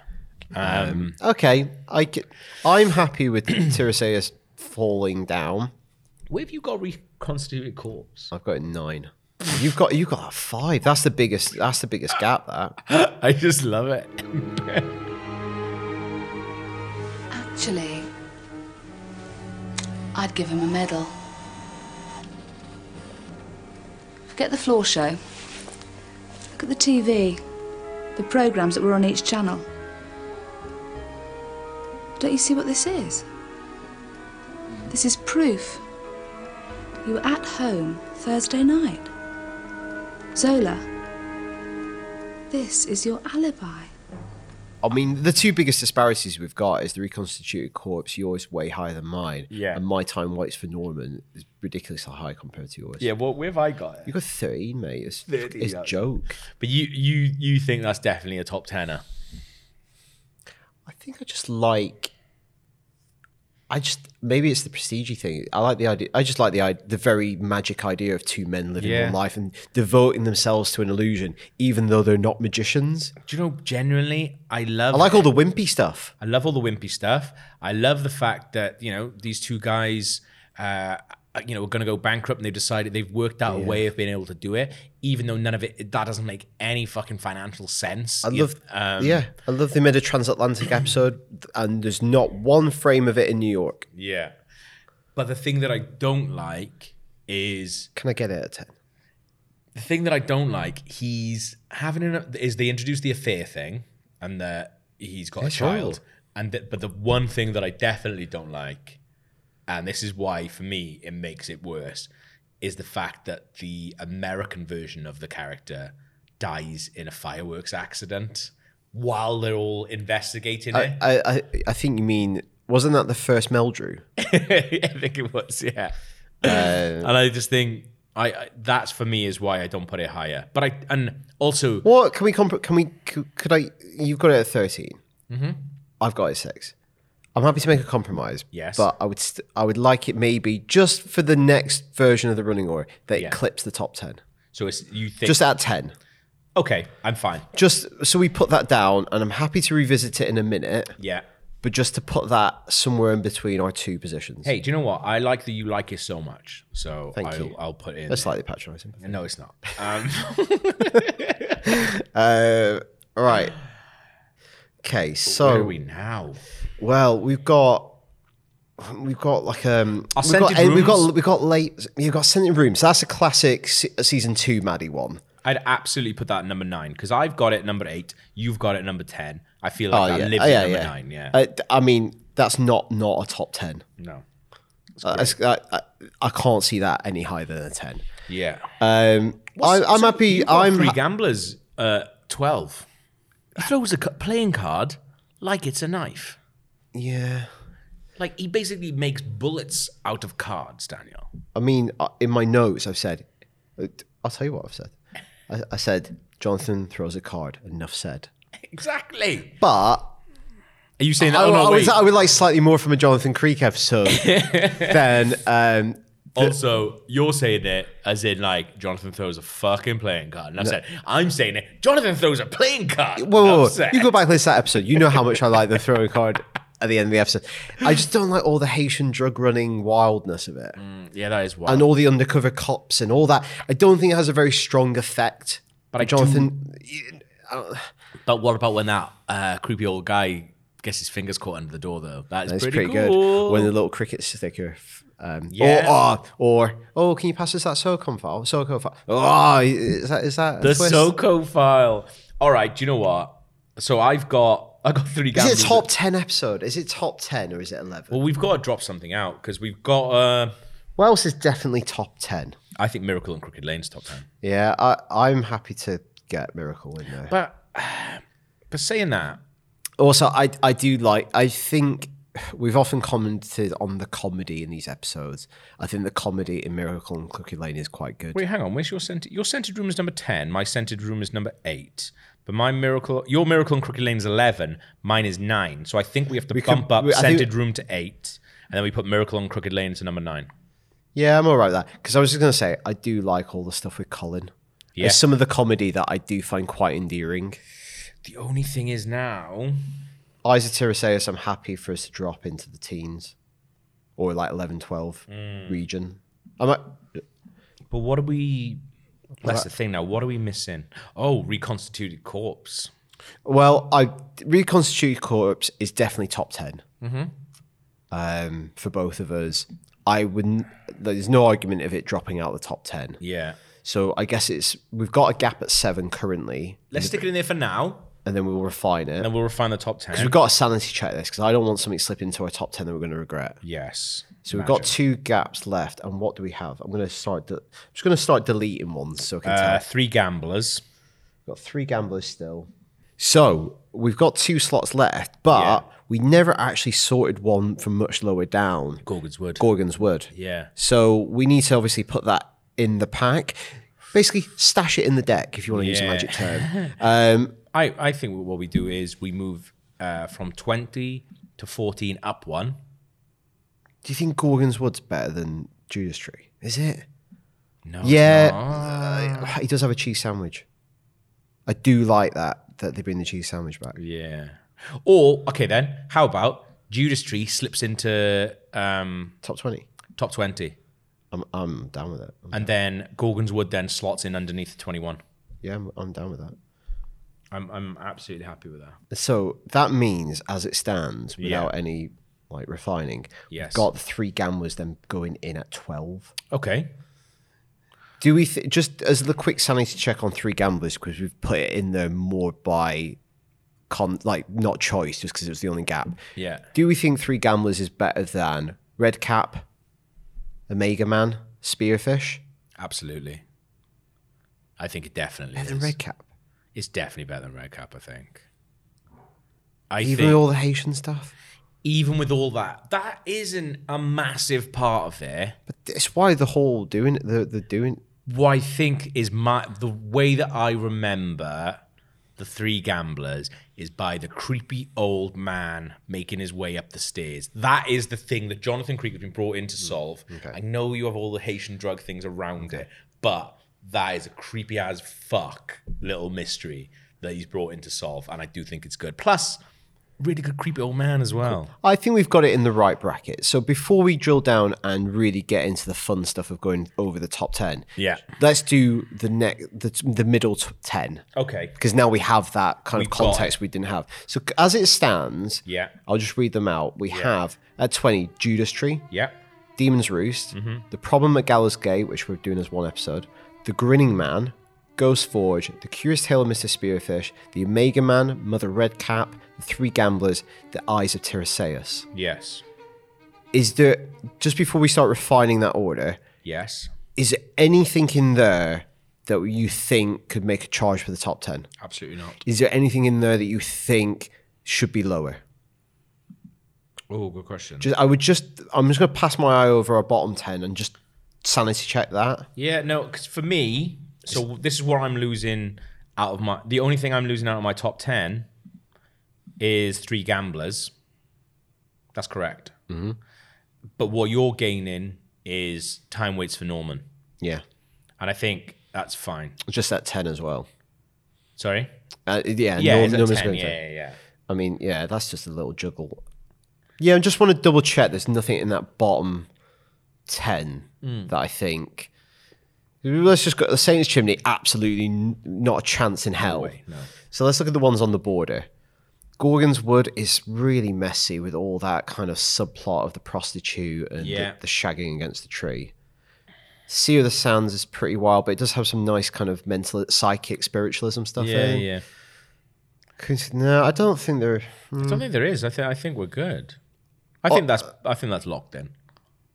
Um, okay, I get, I'm happy with *coughs* Tiresias falling down. Where have you got reconstituted corpse? I've got nine. You've got you got a five. That's the biggest. That's the biggest gap. That. *laughs* I just love it. Actually, I'd give him a medal. Forget the floor show. Look at the TV, the programmes that were on each channel. Don't you see what this is? This is proof. You were at home Thursday night. Zola, this is your alibi. I mean, the two biggest disparities we've got is the reconstituted corpse. Yours way higher than mine. Yeah. And my time waits for Norman is ridiculously high compared to yours. Yeah, what where have I got it? You got thirteen, mate. It's, 13, it's yeah. joke. But you you you think that's definitely a top tenner. I think I just like. I just maybe it's the prestige thing. I like the idea. I just like the the very magic idea of two men living Yeah. one life and devoting themselves to an illusion, even though they're not magicians. Do you know genuinely I love I like all the wimpy stuff. I love all the wimpy stuff. I love the fact that you know these two guys, uh, you know, are going to go bankrupt, and they've decided they've worked out a way of being able to do it, even though none of it that doesn't make any fucking financial sense. I love, um, yeah, I love they made a transatlantic episode, and there's not one frame of it in New York. yeah. But the thing that I don't like is Can I get it at ten? the thing that I don't like. He's having an is they introduce the affair thing, and that he's got Yeah, a sure. child, and th- but the one thing that I definitely don't like, and this is why for me it makes it worse, is the fact that the American version of the character dies in a fireworks accident while they're all investigating it. I, I, I, I think you mean wasn't that the first Meldrew? *laughs* I think it was, yeah. and I just think I, I that's for me is why I don't put it higher. But I and also What can we comp- Can we? Could, could I? You've got it at 13 Mm-hmm. I've got it at six. I'm happy to make a compromise. Yes. but I would. St- I would like it maybe just for the next version of the running order that Yeah. it clips the top ten. so it's you think Just at ten. okay, I'm fine. Just so we put that down, and I'm happy to revisit it in a minute. Yeah. But just to put that somewhere in between our two positions. Hey, do you know what? I like that you like it so much. So Thank I'll, you. I'll put it in. That's slightly patronising. No, it's not. *laughs* Um, Uh, all right. Okay, so where so are we now? Well, we've got we've got like um we've got, scented we've got rooms. we've got late we've got scented rooms. So that's a classic se- season two Maddie one. I'd absolutely put that at number nine because I've got it number eight. You've got it number ten. I feel like that lives Oh, at number nine. Yeah. Uh, I mean, that's not not a top ten. no. Uh, I, I, I can't see that any higher than a ten. Yeah. Um, I, I'm So happy. you've I'm three gamblers. Uh, Twelve. He throws a playing card like it's a knife. Yeah. Like he basically makes bullets out of cards, Daniel. I mean, uh, in my notes, I've said, uh, I'll tell you what I've said. I, I said, Jonathan throws a card. Enough said. Exactly. But Are you saying that? I, oh, no, I, was. I would like slightly more from a Jonathan Creek episode *laughs* than um, Also, you're saying it as in like Jonathan throws a fucking playing card. And I've said, I'm saying it. Jonathan throws a playing card. Whoa, whoa, whoa. You go back and listen to that episode. You know how much I like the throwing card *laughs* at the end of the episode. I just don't like all the Haitian drug running wildness of it. Yeah, that is wild. And all the undercover cops and all that. I don't think it has a very strong effect. But I Jonathan, But what about when that uh, creepy old guy gets his fingers caught under the door, though? That is that's pretty, pretty, cool. good. When the little cricket sticker. Um, Yeah. Or, or, or, oh, can you pass us that SOCOM file? SOCOM file. Oh, is that, is that the twist? Soko file. All right, do you know what? So I've got I got three Is gambles. it top 10 episode? Is it top 10 or is it 11? Well, we've got to drop something out because we've got. Uh, What else is definitely top 10? I think Miracle and Crooked Lane's top ten. Yeah, I, I'm happy to get Miracle in there. But *sighs* but saying that, Also, I I do like. I think we've often commented on the comedy in these episodes. I think the comedy in Miracle and Cookie Lane is quite good. wait, hang on. Where's your scented? Your scented room is number ten. My scented room is number eight. But my miracle, your miracle and Crooked Lane is eleven. Mine is nine. So I think we have to We could- bump up we- I think- scented room to eight, and then we put miracle and Crooked Lane to number nine. Yeah, I'm all right with that because I was just gonna say I do like all the stuff with Colin. Yeah. There's some of the comedy that I do find quite endearing. The only thing is now, Isa I'm happy for us to drop into the teens or like 11, 12 Mm. region. I'm like, but what are we? That's the thing now. What are we missing? Oh, reconstituted corpse. Well, I reconstituted corpse is definitely top 10 Mhm. um, for both of us. I wouldn't. There's no argument of it dropping out the top ten. Yeah. So I guess it's we've got a gap at seven currently, Let's stick it in there for now, and then we will refine it. and then we'll refine the top ten. Because we've got a sanity check this because I don't want something to slip into our top ten that we're going to regret. Yes. So we've got two gaps left, and what do we have? I'm going to start. De- I'm just going to start deleting ones so I can Uh, tell. three gamblers. We've got three gamblers still. So we've got two slots left, but we never actually sorted one from much lower down. Gorgon's Wood. Gorgon's Wood. Yeah. So we need to obviously put that in the pack. Basically, stash it in the deck if you want to use a Yeah. magic term. *laughs* Um, I, I think what we do is we move uh, from 20 to 14 up one. do you think Gorgon's Wood's better than Judas Tree? Is it? No. it's yeah, not. uh, he does have a cheese sandwich. I do like that that they bring the cheese sandwich back. Yeah. Or, okay then, how about Judas Tree slips into um, Top twenty. top 20, I'm I'm down with it. and then Gorgon's Wood then slots in underneath 21. Yeah, I'm, I'm down with that. I'm, I'm absolutely happy with that. So that means, as it stands, Yeah. without any like refining, Yes. we've got three gamblers then going in at twelve. Okay. Do we th- just as the quick sanity check on three gamblers because we've put it in there more by con like not choice just because it was the only gap. Yeah. Do we think three gamblers is better than Red Cap, Omega Man, Spearfish, Absolutely. I think it definitely better is. than Red Cap? It's definitely better than Red Cap, I think. I Even think with all the Haitian stuff. even with all that, that isn't a massive part of it. But it's why the whole doing. The the doing. What I think is my the way that I remember the three gamblers is by the creepy old man making his way up the stairs. That is the thing that Jonathan Creek has been brought in to solve. Mm. I know you have all the Haitian drug things around it, but that is a creepy as fuck little mystery that he's brought in to solve, and I do think it's good. Plus, really good creepy old man as well. I think we've got it in the right bracket. So before we drill down and really get into the fun stuff of going over the top ten, Yeah. let's do the next the, the middle ten. Okay. Because now we have that kind We've of context we didn't have. So as it stands, Yeah. I'll just read them out. We have at twenty Judas Tree, Yeah. Demon's Roost, Mm-hmm. The Problem at Gallows Gate, which we're doing as one episode, The Grinning Man, Ghost Forge, The Curious Tale of Mr. Spearfish, The Omega Man, Mother Red Cap, The Three Gamblers, The Eyes of Tiresias. Yes. Is there, just before we start refining that order, Yes. is there anything in there that you think could make a charge for the top 10? Absolutely not. Is there anything in there that you think should be lower? Oh, good question. Just, I would just, I'm just going to pass my eye over our bottom 10 and just sanity check that. Yeah, no, because for me, so this is where I'm losing out of my. The only thing I'm losing out of my top ten is three gamblers. That's correct. Mm-hmm. But what you're gaining is time waits for Norman, Yeah. and I think that's fine. Just that 10 as well. Sorry. Uh, yeah, Yeah, Norm- it's Norman's 10, going yeah, yeah, yeah. I mean, yeah, that's just a little juggle. Yeah, I just want to double check there's nothing in that bottom 10 Mm. that I think. Let's just go. The Satan's Chimney, absolutely n- not a chance in hell. no. So let's look at the ones on the border. Gorgon's Wood is really messy with all that kind of subplot of the prostitute and Yeah. the, the shagging against the tree. Seer of the Sands is pretty wild, but it does have some nice kind of mental, psychic spiritualism stuff Yeah, in. yeah. No, I don't think there. I don't think there is. I think I think we're good. I think that's I think that's locked in.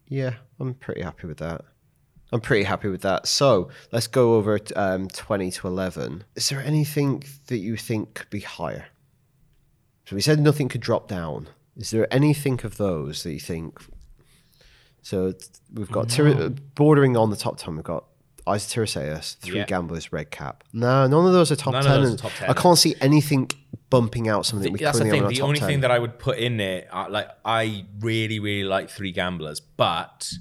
Yeah, I'm pretty happy with that. I'm pretty happy with that. So let's go over um, 20 to 11. Is there anything that you think could be higher? So we said nothing could drop down. Is there anything of those that you think? So we've got Tyr- bordering on the top 10, we've got Eyes of Three Yeah. Gamblers, Red Cap. No, none of those are top None of 10. those are top 10. I can't see anything bumping out something we That's the thing. The only top thing that I would put in there, uh, like I really, really like Three Gamblers, but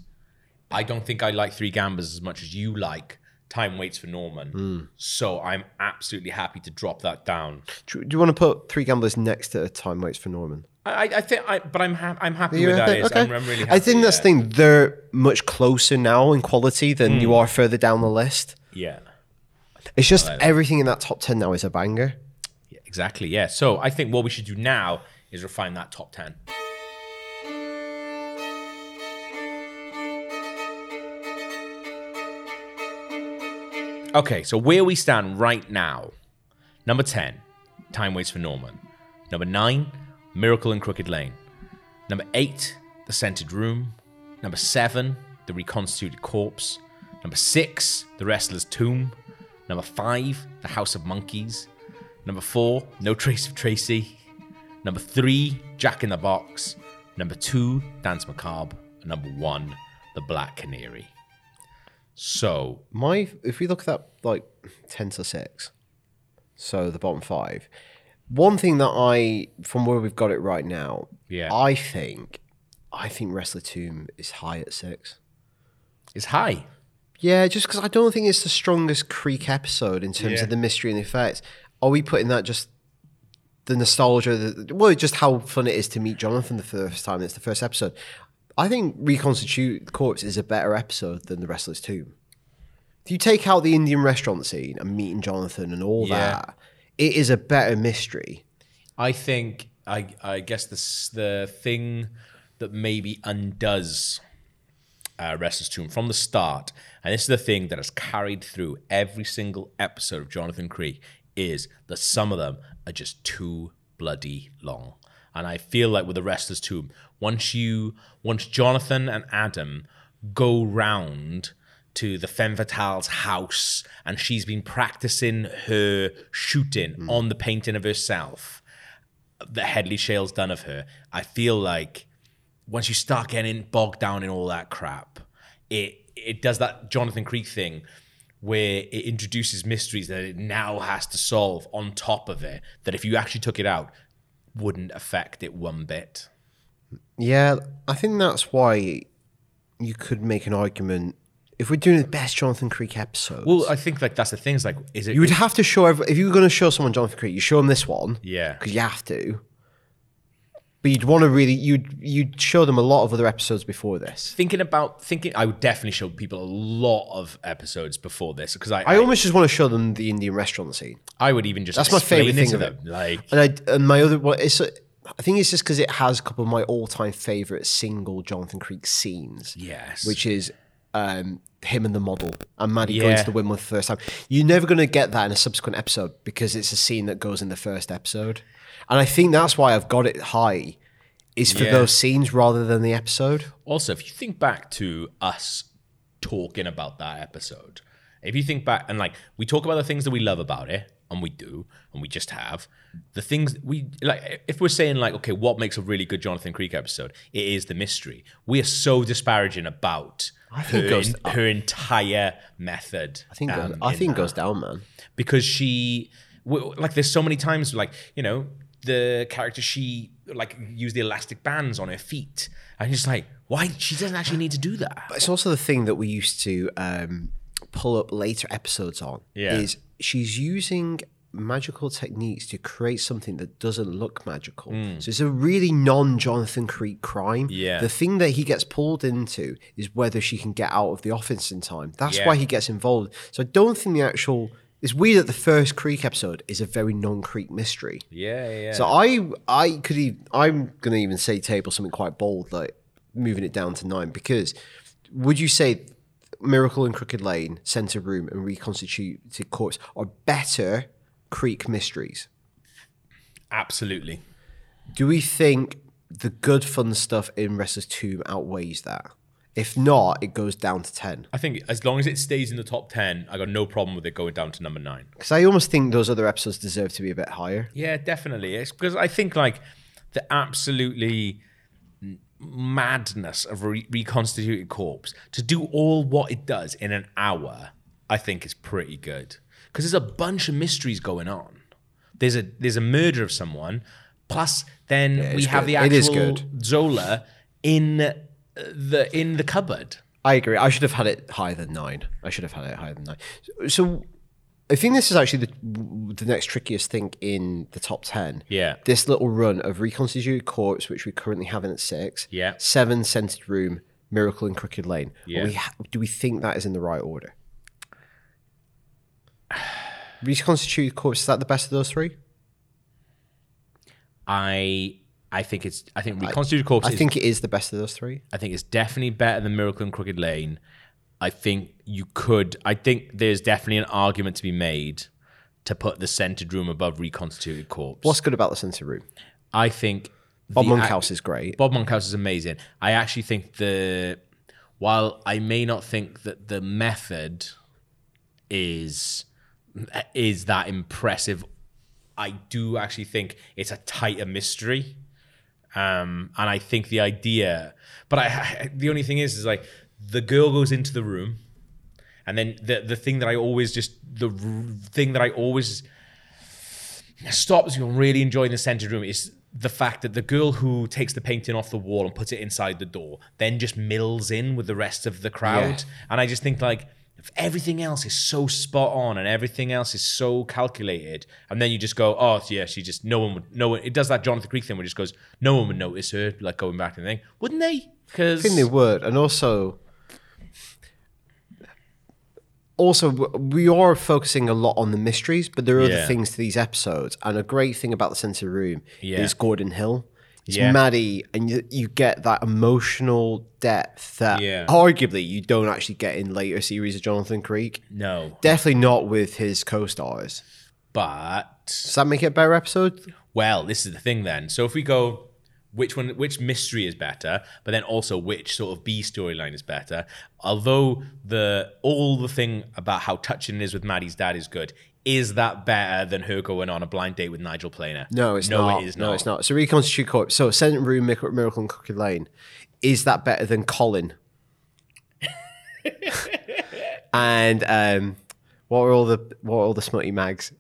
I don't think I like Three Gamblers as much as you like Time Waits for Norman. Hmm. So I'm absolutely happy to drop that down. do, do you want to put Three Gamblers next to Time Waits for Norman? I, I think, I, but I'm ha- I'm happy You with that. Is. I'm, I'm really happy. I think that's the thing. They're much closer now in quality than you Mm. are further down the list. Yeah. It's just everything in that top 10 now is a banger. Yeah, exactly. Yeah. So I think what we should do now is refine that top 10. Okay, so where we stand right now number 10, Time Waits for Norman. Number 9, Miracle in Crooked Lane. Number 8, The Scented Room. Number 7, The Reconstituted Corpse. Number 6, The Wrestler's Tomb. Number 5, The House of Monkeys. Number 4, No Trace of Tracy. Number 3, Jack in the Box. Number 2, Danse Macabre. And number 1, The Black Canary. So, My, if we look at that like 10 to 6, so the bottom five, one thing that I, from where we've got it right now, Yeah. I think, I think Wrestler Tomb is high at six. It's high. Yeah, just because I don't think it's the strongest Creek episode in terms Yeah. of the mystery and the effects. Are we putting that just the nostalgia, the, well, just how fun it is to meet Jonathan the first time? It's the first episode. I think Reconstitute Corpse is a better episode than The Wrestler's Tomb. If you take out the Indian restaurant scene and meeting Jonathan and all Yeah. that, it is a better mystery. I think I I guess the the thing that maybe undoes uh, Wrestler's Tomb from the start, and this is the thing that has carried through every single episode of Jonathan Creek, is that some of them are just too bloody long. And I feel like with the Wrestler's Tomb, once you once Jonathan and Adam go round to the femme fatale's house and she's been practicing her shooting hmm. on the painting of herself that Headley Shale's done of her, I feel like once you start getting bogged down in all that crap, it it does that Jonathan Creek thing where it introduces mysteries that it now has to solve on top of it that if you actually took it out wouldn't affect it one bit. Yeah, I think that's why you could make an argument. If we're doing the best Jonathan Creek episodes, Well, I think like that's the thing. Is like, is it? You would have to show every, if you were going to show someone Jonathan Creek, you show them this one, Yeah. because you have to. But you'd want to really you'd you'd show them a lot of other episodes before this. thinking about thinking. I would definitely show people a lot of episodes before this because I, I almost just want to show them the Indian restaurant scene. I would even just That's my favorite thing of them. it. Like, And I and my other one, it's a, I think it's just because it has a couple of my all time favorite single Jonathan Creek scenes. Yes. which is um, him and the model and Maddie going to the win the first time. You're never going to get that in a subsequent episode because it's a scene that goes in the first episode, and I think that's why I've got it high. Is for Yeah. those scenes rather than the episode. Also, if you think back to us talking about that episode, if you think back and like we talk about the things that we love about it, and we do, and we just have, the things we like, if we're saying, like, okay, what makes a really good Jonathan Creek episode? It is the mystery. We are so disparaging about her, goes- her entire method. I think um, goes, I think goes down, man. because she like there's so many times like you know the character she like used the elastic bands on her feet and just like why she doesn't actually need to do that But it's also the thing that we used to um, pull up later episodes on. Yeah. Is she's using magical techniques to create something that doesn't look magical. Hmm. So it's a really non Jonathan Creek crime. Yeah. The thing that he gets pulled into is whether she can get out of the office in time. That's Yeah. why he gets involved. So I don't think the actual. It's weird that the first Creek episode is a very non-Creek mystery. yeah yeah So I I could even I'm gonna even say table something quite bold like moving it down to nine because would you say Miracle in Crooked Lane, Scented Room, and Reconstituted Corpse are better Creek mysteries? absolutely Do we think the good fun stuff in Wrestler's Tomb outweighs that? If not, it goes down to ten. i think as long as it stays in the top 10 i got no problem with it going down to number 9 Because I almost think those other episodes deserve to be a bit higher. Yeah, definitely. It's because I think like the absolutely madness of a re- reconstituted corpse to do all what it does in an hour, I think is pretty good. Because there's a bunch of mysteries going on. There's a there's a murder of someone, plus then we have good. the actual. Zola in uh, the in the cupboard. I agree. I should have had it higher than nine. I should have had it higher than nine. So I think this is actually the the next trickiest thing in the top ten. Yeah. This little run of reconstituted corpse, which we currently have in at six. Yeah. Seven scented room, miracle in crooked lane. Yeah. we ha- do we think that is in the right order? *sighs* Reconstituted corpse is that the best of those three? I I think it's I think reconstituted corpse. I is think it is the best of those three. I think it's definitely better than Miracle and Crooked Lane. I think you could. I think there's definitely an argument to be made to put the scented room above Reconstituted Corpse. What's good about the scented room? I think Bob the Monkhouse ac- is great. Bob Monkhouse is amazing. I actually think the while I may not think that the method is is that impressive, I do actually think it's a tighter mystery. Um, and I think the idea, but I, *laughs* the only thing is, is like the girl goes into the room, and then the the thing that I always just the r- thing that I always stops you from really enjoying the scented room is the fact that the girl who takes the painting off the wall and puts it inside the door then just mills in with the rest of the crowd. And I just think like if everything else is so spot on and everything else is so calculated, and then you just go, oh yeah, she just no one would no one. It does that Jonathan Creek thing where it just goes, no one would notice her like going back and thing, wouldn't they? Because I think they would, and also, also we are focusing a lot on the mysteries, but there are other things to these episodes. And a great thing about the Scented Room Yeah. is Gordon Hill. It's Yeah. Maddie, and you, you get that emotional depth that Yeah. arguably you don't actually get in later series of Jonathan Creek. no, Definitely not with his co-stars. but Does that make it a better episode? Well, this is the thing then. So if we go which one which mystery is better, but then also which sort of B storyline is better, although the all the thing about how touching it is with Maddie's dad is good, is that better than her going on a blind date with Nigel Planer? No, it's no, not. it is No, not. it's not. So reconstitute corpse. So Scented Room, Miracle, Miracle in Crooked Lane. Is that better than Colin? *laughs* and um, what are all the what are all the smutty mags?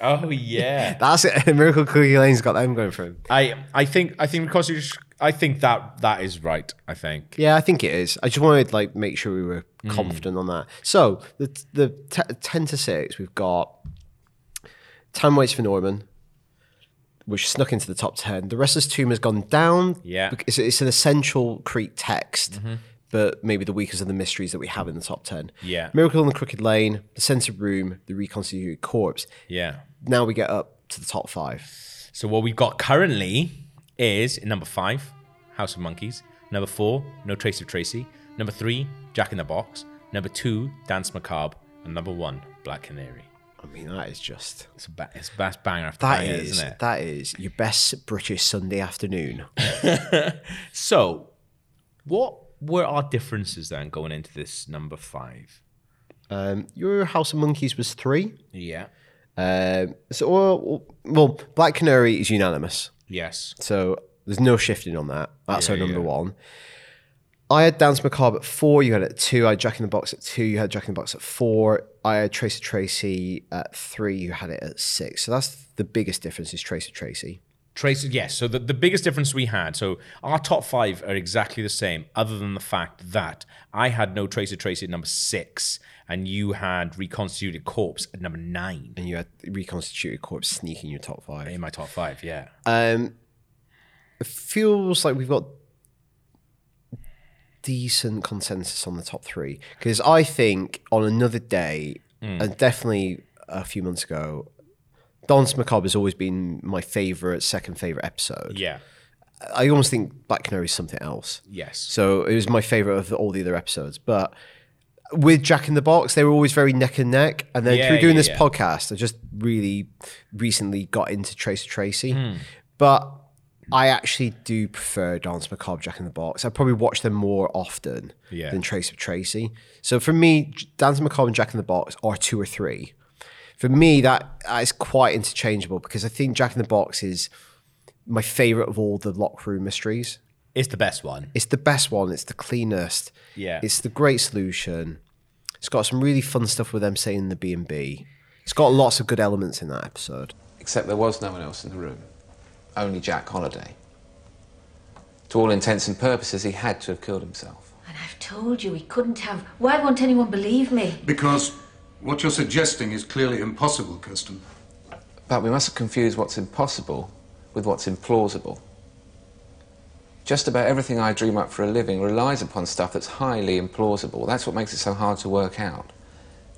Oh yeah. *laughs* That's it. *laughs* Miracle Crooked Lane's got them going for him. I I think I think because you I think that that is right, I think. Yeah, I think it is. I just wanted to like make sure we were Mm. confident on that. So the the t- ten to six, we've got Time Waits for Norman, which snuck into the top ten. The Wrestler's Tomb has gone down. Yeah. it's, it's an essential Creek text, Mm-hmm. but maybe the weakest of the mysteries that we have in the top ten. Yeah. Miracle in the Crooked Lane, The Scented Room, The Reconstituted Corpse. Yeah. Now we get up to the top five. So what we've got currently is number five, House of Monkeys. Number four, No Trace of Tracy. Number three, Jack in the Box. Number two, Danse Macabre. And number one, Black Canary. I mean, that is just It's a ba- it's best banger after that banger, is isn't it? that is your best British Sunday afternoon. *laughs* So, what were our differences then going into this number five? Um, your House of Monkeys was three. Yeah. Um, so, well, well, Black Canary is unanimous. Yes. So there's no shifting on that. That's Yeah, our number yeah. one. I had Danse Macabre at four. You had it at two. I had Jack in the Box at two. You had Jack in the Box at four. I had Tracy Tracy at three. You had it at six. So that's the biggest difference is Tracy Tracy. Tracy, yes. So the, the biggest difference we had, so our top five are exactly the same, other than the fact that I had no Tracy Tracy at number six, and you had Reconstituted Corpse at number nine. And you had Reconstituted Corpse sneaking your top five. In my top five, yeah. Um, it feels like we've got decent consensus on the top three because I think on another day, Mm. and definitely a few months ago, Danse Macabre has always been my favorite, second favorite episode. Yeah. I almost think Black Canary is something else. Yes. So it was my favorite of all the other episodes, but. With Jack in the Box, they were always very neck and neck. And then Yeah, through doing yeah, this yeah. podcast, I just really recently got into Tracy Tracy. Hmm. But I actually do prefer Danse Macabre, Jack in the Box. I probably watch them more often than Trace of Tracy. So for me, Danse Macabre and Jack in the Box are two or three. For me, that, that is quite interchangeable because I think Jack in the Box is my favorite of all the lock room mysteries. It's the best one. It's the best one. It's the cleanest. Yeah. It's the great solution. It's got some really fun stuff with them saying the B and B. It's got lots of good elements in that episode. Except there was no one else in the room. Only Jack Holliday. To all intents and purposes, he had to have killed himself. And I've told you he couldn't have. Why won't anyone believe me? Because what you're suggesting is clearly impossible, Kirsten. But we mustn't confuse what's impossible with what's implausible. Just about everything I dream up for a living relies upon stuff that's highly implausible. That's what makes it so hard to work out.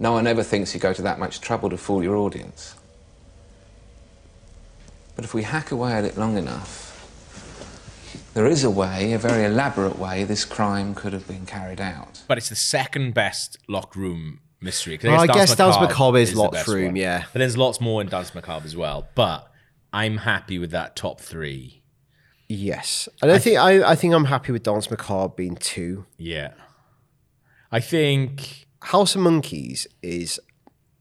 No one ever thinks you go to that much trouble to fool your audience. But if we hack away at it long enough, there is a way, a very elaborate way, this crime could have been carried out. But it's the second best locked room mystery. 'cause Well, I Dance guess Danse Macabre is the locked best room, one. yeah. But there's lots more in Danse Macabre as well. But I'm happy with that top three. Yes, and I, think I, I think I'm happy with Danse Macabre being two. Yeah. I think House of Monkeys is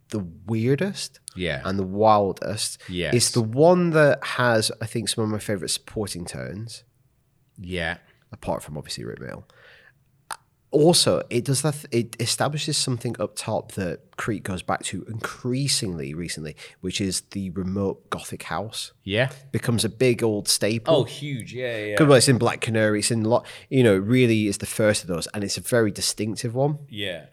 the weirdest, Yeah. and the wildest. Yeah, it's the one that has I think some of my favorite supporting tones. Yeah. apart from obviously Rik Mayall. Also, it does that. It establishes something up top that Creek goes back to increasingly recently, which is the remote Gothic house. Yeah. becomes a big old staple. Oh, huge. Yeah, yeah. Good, well, it's in Black Canary. It's in a lot. You know, really is the first of those, and it's a very distinctive one. Yeah.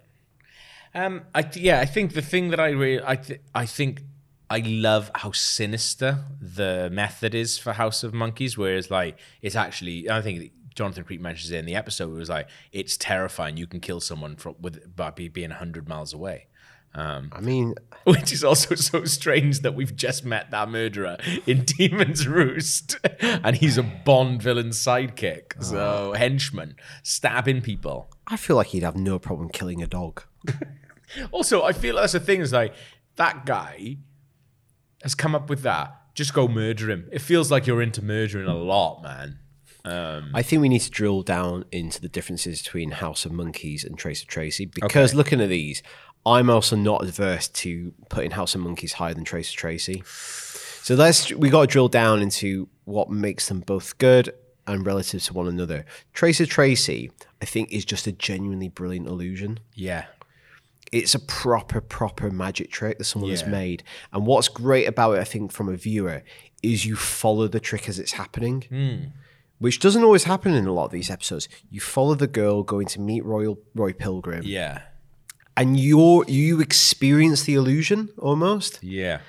Um. I yeah. I think the thing that I really I th- I think I love how sinister the method is for House of Monkeys. Whereas like it's actually I think Jonathan Creek mentions it in the episode. It was like it's terrifying. You can kill someone from with by be- being hundred miles away. Um, I mean, *laughs* which is also so strange that we've just met that murderer in *laughs* Demon's Roost, and he's a Bond villain sidekick, so henchman stabbing people. I feel like he'd have no problem killing a dog. *laughs* Also, I feel that's the thing is like that guy has come up with that. Just go murder him. It feels like you're into murdering a lot, man. Um, I think we need to drill down into the differences between House of Monkeys and Trace of Tracy because looking at these, I'm also not adverse to putting House of Monkeys higher than Trace of Tracy. So let's we got to drill down into what makes them both good and relative to one another. Trace of Tracy, I think, is just a genuinely brilliant illusion. yeah, It's a proper, proper magic trick that someone has made. And what's great about it, I think, from a viewer, is you follow the trick as it's happening Hmm. Which doesn't always happen in a lot of these episodes. You follow the girl going to meet Royal Roy Pilgrim, yeah, and you you experience the illusion almost. yeah.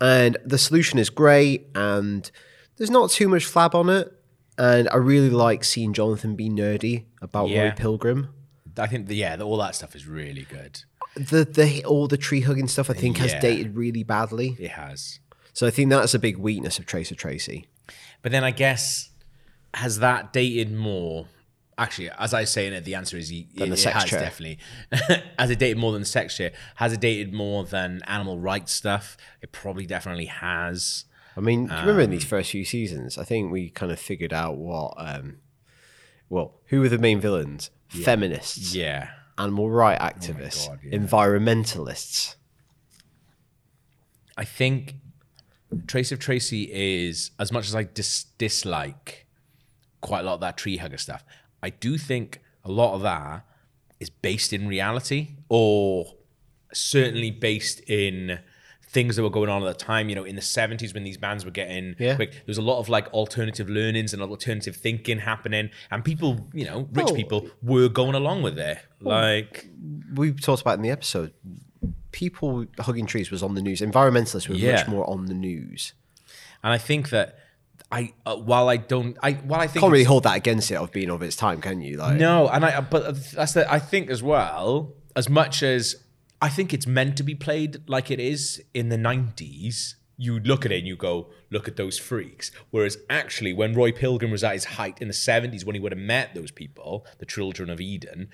And the solution is great, and there's not too much flab on it. And I really like seeing Jonathan be nerdy about Roy Pilgrim. I think the, yeah, all that stuff is really good. The the all the tree hugging stuff I think has dated really badly. It has. So I think that's a big weakness of Tracer Tracy. But then I guess has that dated more? Actually, as I was saying it, the answer is Than it, the it sex has chair. definitely. *laughs* has it dated more than sex chair? Has it dated more than animal rights stuff? It probably definitely has. I mean, do you remember in Um, these first few seasons, I think we kind of figured out what, um, well, who were the main villains? Feminists, Yeah. animal right activists, God, yeah. environmentalists. I think Trace of Tracy is as much as I dis- dislike quite a lot of that tree hugger stuff. I do think a lot of that is based in reality, or certainly based in things that were going on at the time. You know, in the seventies when these bands were getting Yeah. quick, there was a lot of like alternative learnings and alternative thinking happening, and people, you know, rich Oh. people were going along with it. Like, we talked about in the episode. People hugging trees was on the news. Environmentalists were Yeah. much more on the news. and I think that I, uh, while I don't, I while I think Can't really hold that against it of being of its time, can you? Like, No, and I uh, but uh, that's the I think as well as much as I think it's meant to be played like it is in the nineties. You look at it and you go, look at those freaks. Whereas actually, when Roy Pilgrim was at his height in the seventies, when he would have met those people, the children of Eden,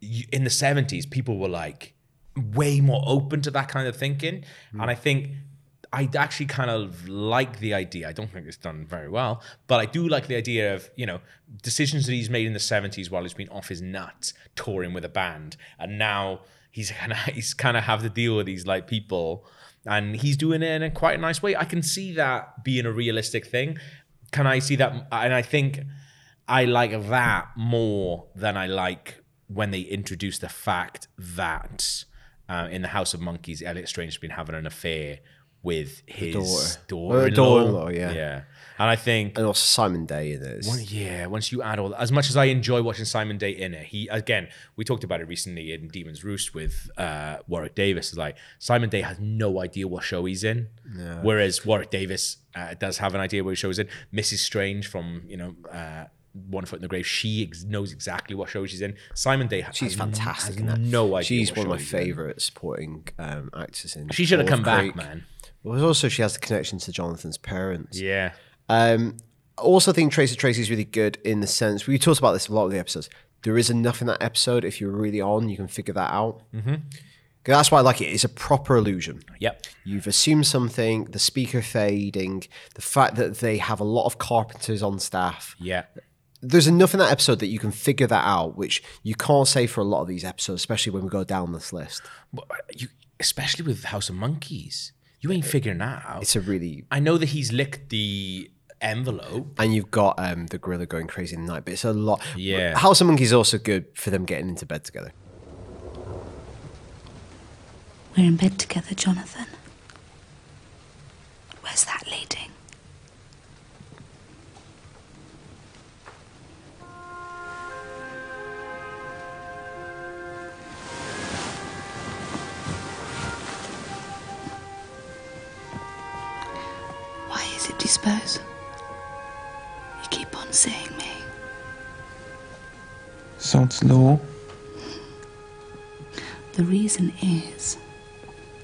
you, in the seventies, people were like way more open to that kind of thinking, mm. and I think. I actually kind of like the idea. I don't think it's done very well, but I do like the idea of you know decisions that he's made in the seventies while he's been off his nut touring with a band, and now he's *laughs* kind of he's kind of have to deal with these like people, and he's doing it in a quite a nice way. I can see that being a realistic thing. Can I see that? And I think I like that more than I like when they introduce the fact that uh, in the House of Monkeys, Elliot Strange has been having an affair with his daughter. daughter, Uh, daughter-in-law, yeah. yeah. And I think, and also Simon Day in it. one, yeah, once you add all as much as I enjoy watching Simon Day in it, he again, we talked about it recently in Demon's Roost with uh, Warwick Davis. Is like Simon Day has no idea what show he's in, Yeah. whereas Warwick Davis uh, does have an idea what show he's in. Mrs. Strange from you know. Uh, one foot in the grave. She ex- knows exactly what show she's in. Simon Day, She's has, fantastic that. No idea. She's one of my favourite supporting um, actors in. She should have come back, man. Well, also she has the connection to Jonathan's parents. Yeah. Um, I also think Tracy Tracy is really good in the sense we talked about this a lot of the episodes. There is enough in that episode. If you're really on, you can figure that out. Mhm. That's why I like it. It's a proper illusion. Yep. You've assumed something. The speaker fading. The fact that they have a lot of carpenters on staff. Yeah. There's enough in that episode that you can figure that out, which you can't say for a lot of these episodes, especially when we go down this list. But you, especially with House of Monkeys, you ain't figuring that out. It's a really I know that he's licked the envelope. and you've got um, the gorilla going crazy in the night, but it's a lot. Yeah. House of Monkeys is also good for them getting into bed together. We're in bed together, Jonathan. Suppose? You keep on seeing me. Sod's law. The reason is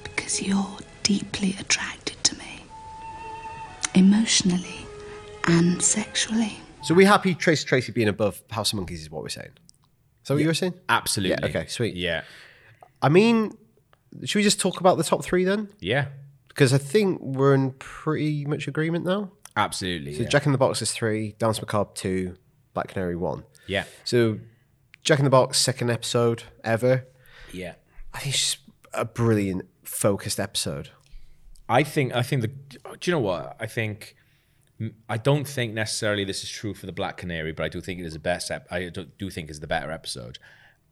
because you're deeply attracted to me, emotionally and sexually. So we're happy Tracy Tracy being above House of Monkeys is what we're saying. Is that what you were saying? Absolutely. Yeah, okay, sweet. Yeah. I mean, should we just talk about the top three then? Yeah. Because I think we're in pretty much agreement now. Absolutely. So yeah. Jack in the Box is three, Danse Macabre two, Black Canary one. Yeah. So Jack in the Box, second episode ever. Yeah. I think it's a brilliant focused episode. I think I think the do you know what I think I don't think necessarily this is true for the Black Canary, but I do think it is the best. Ep- I do, do think it's the better episode.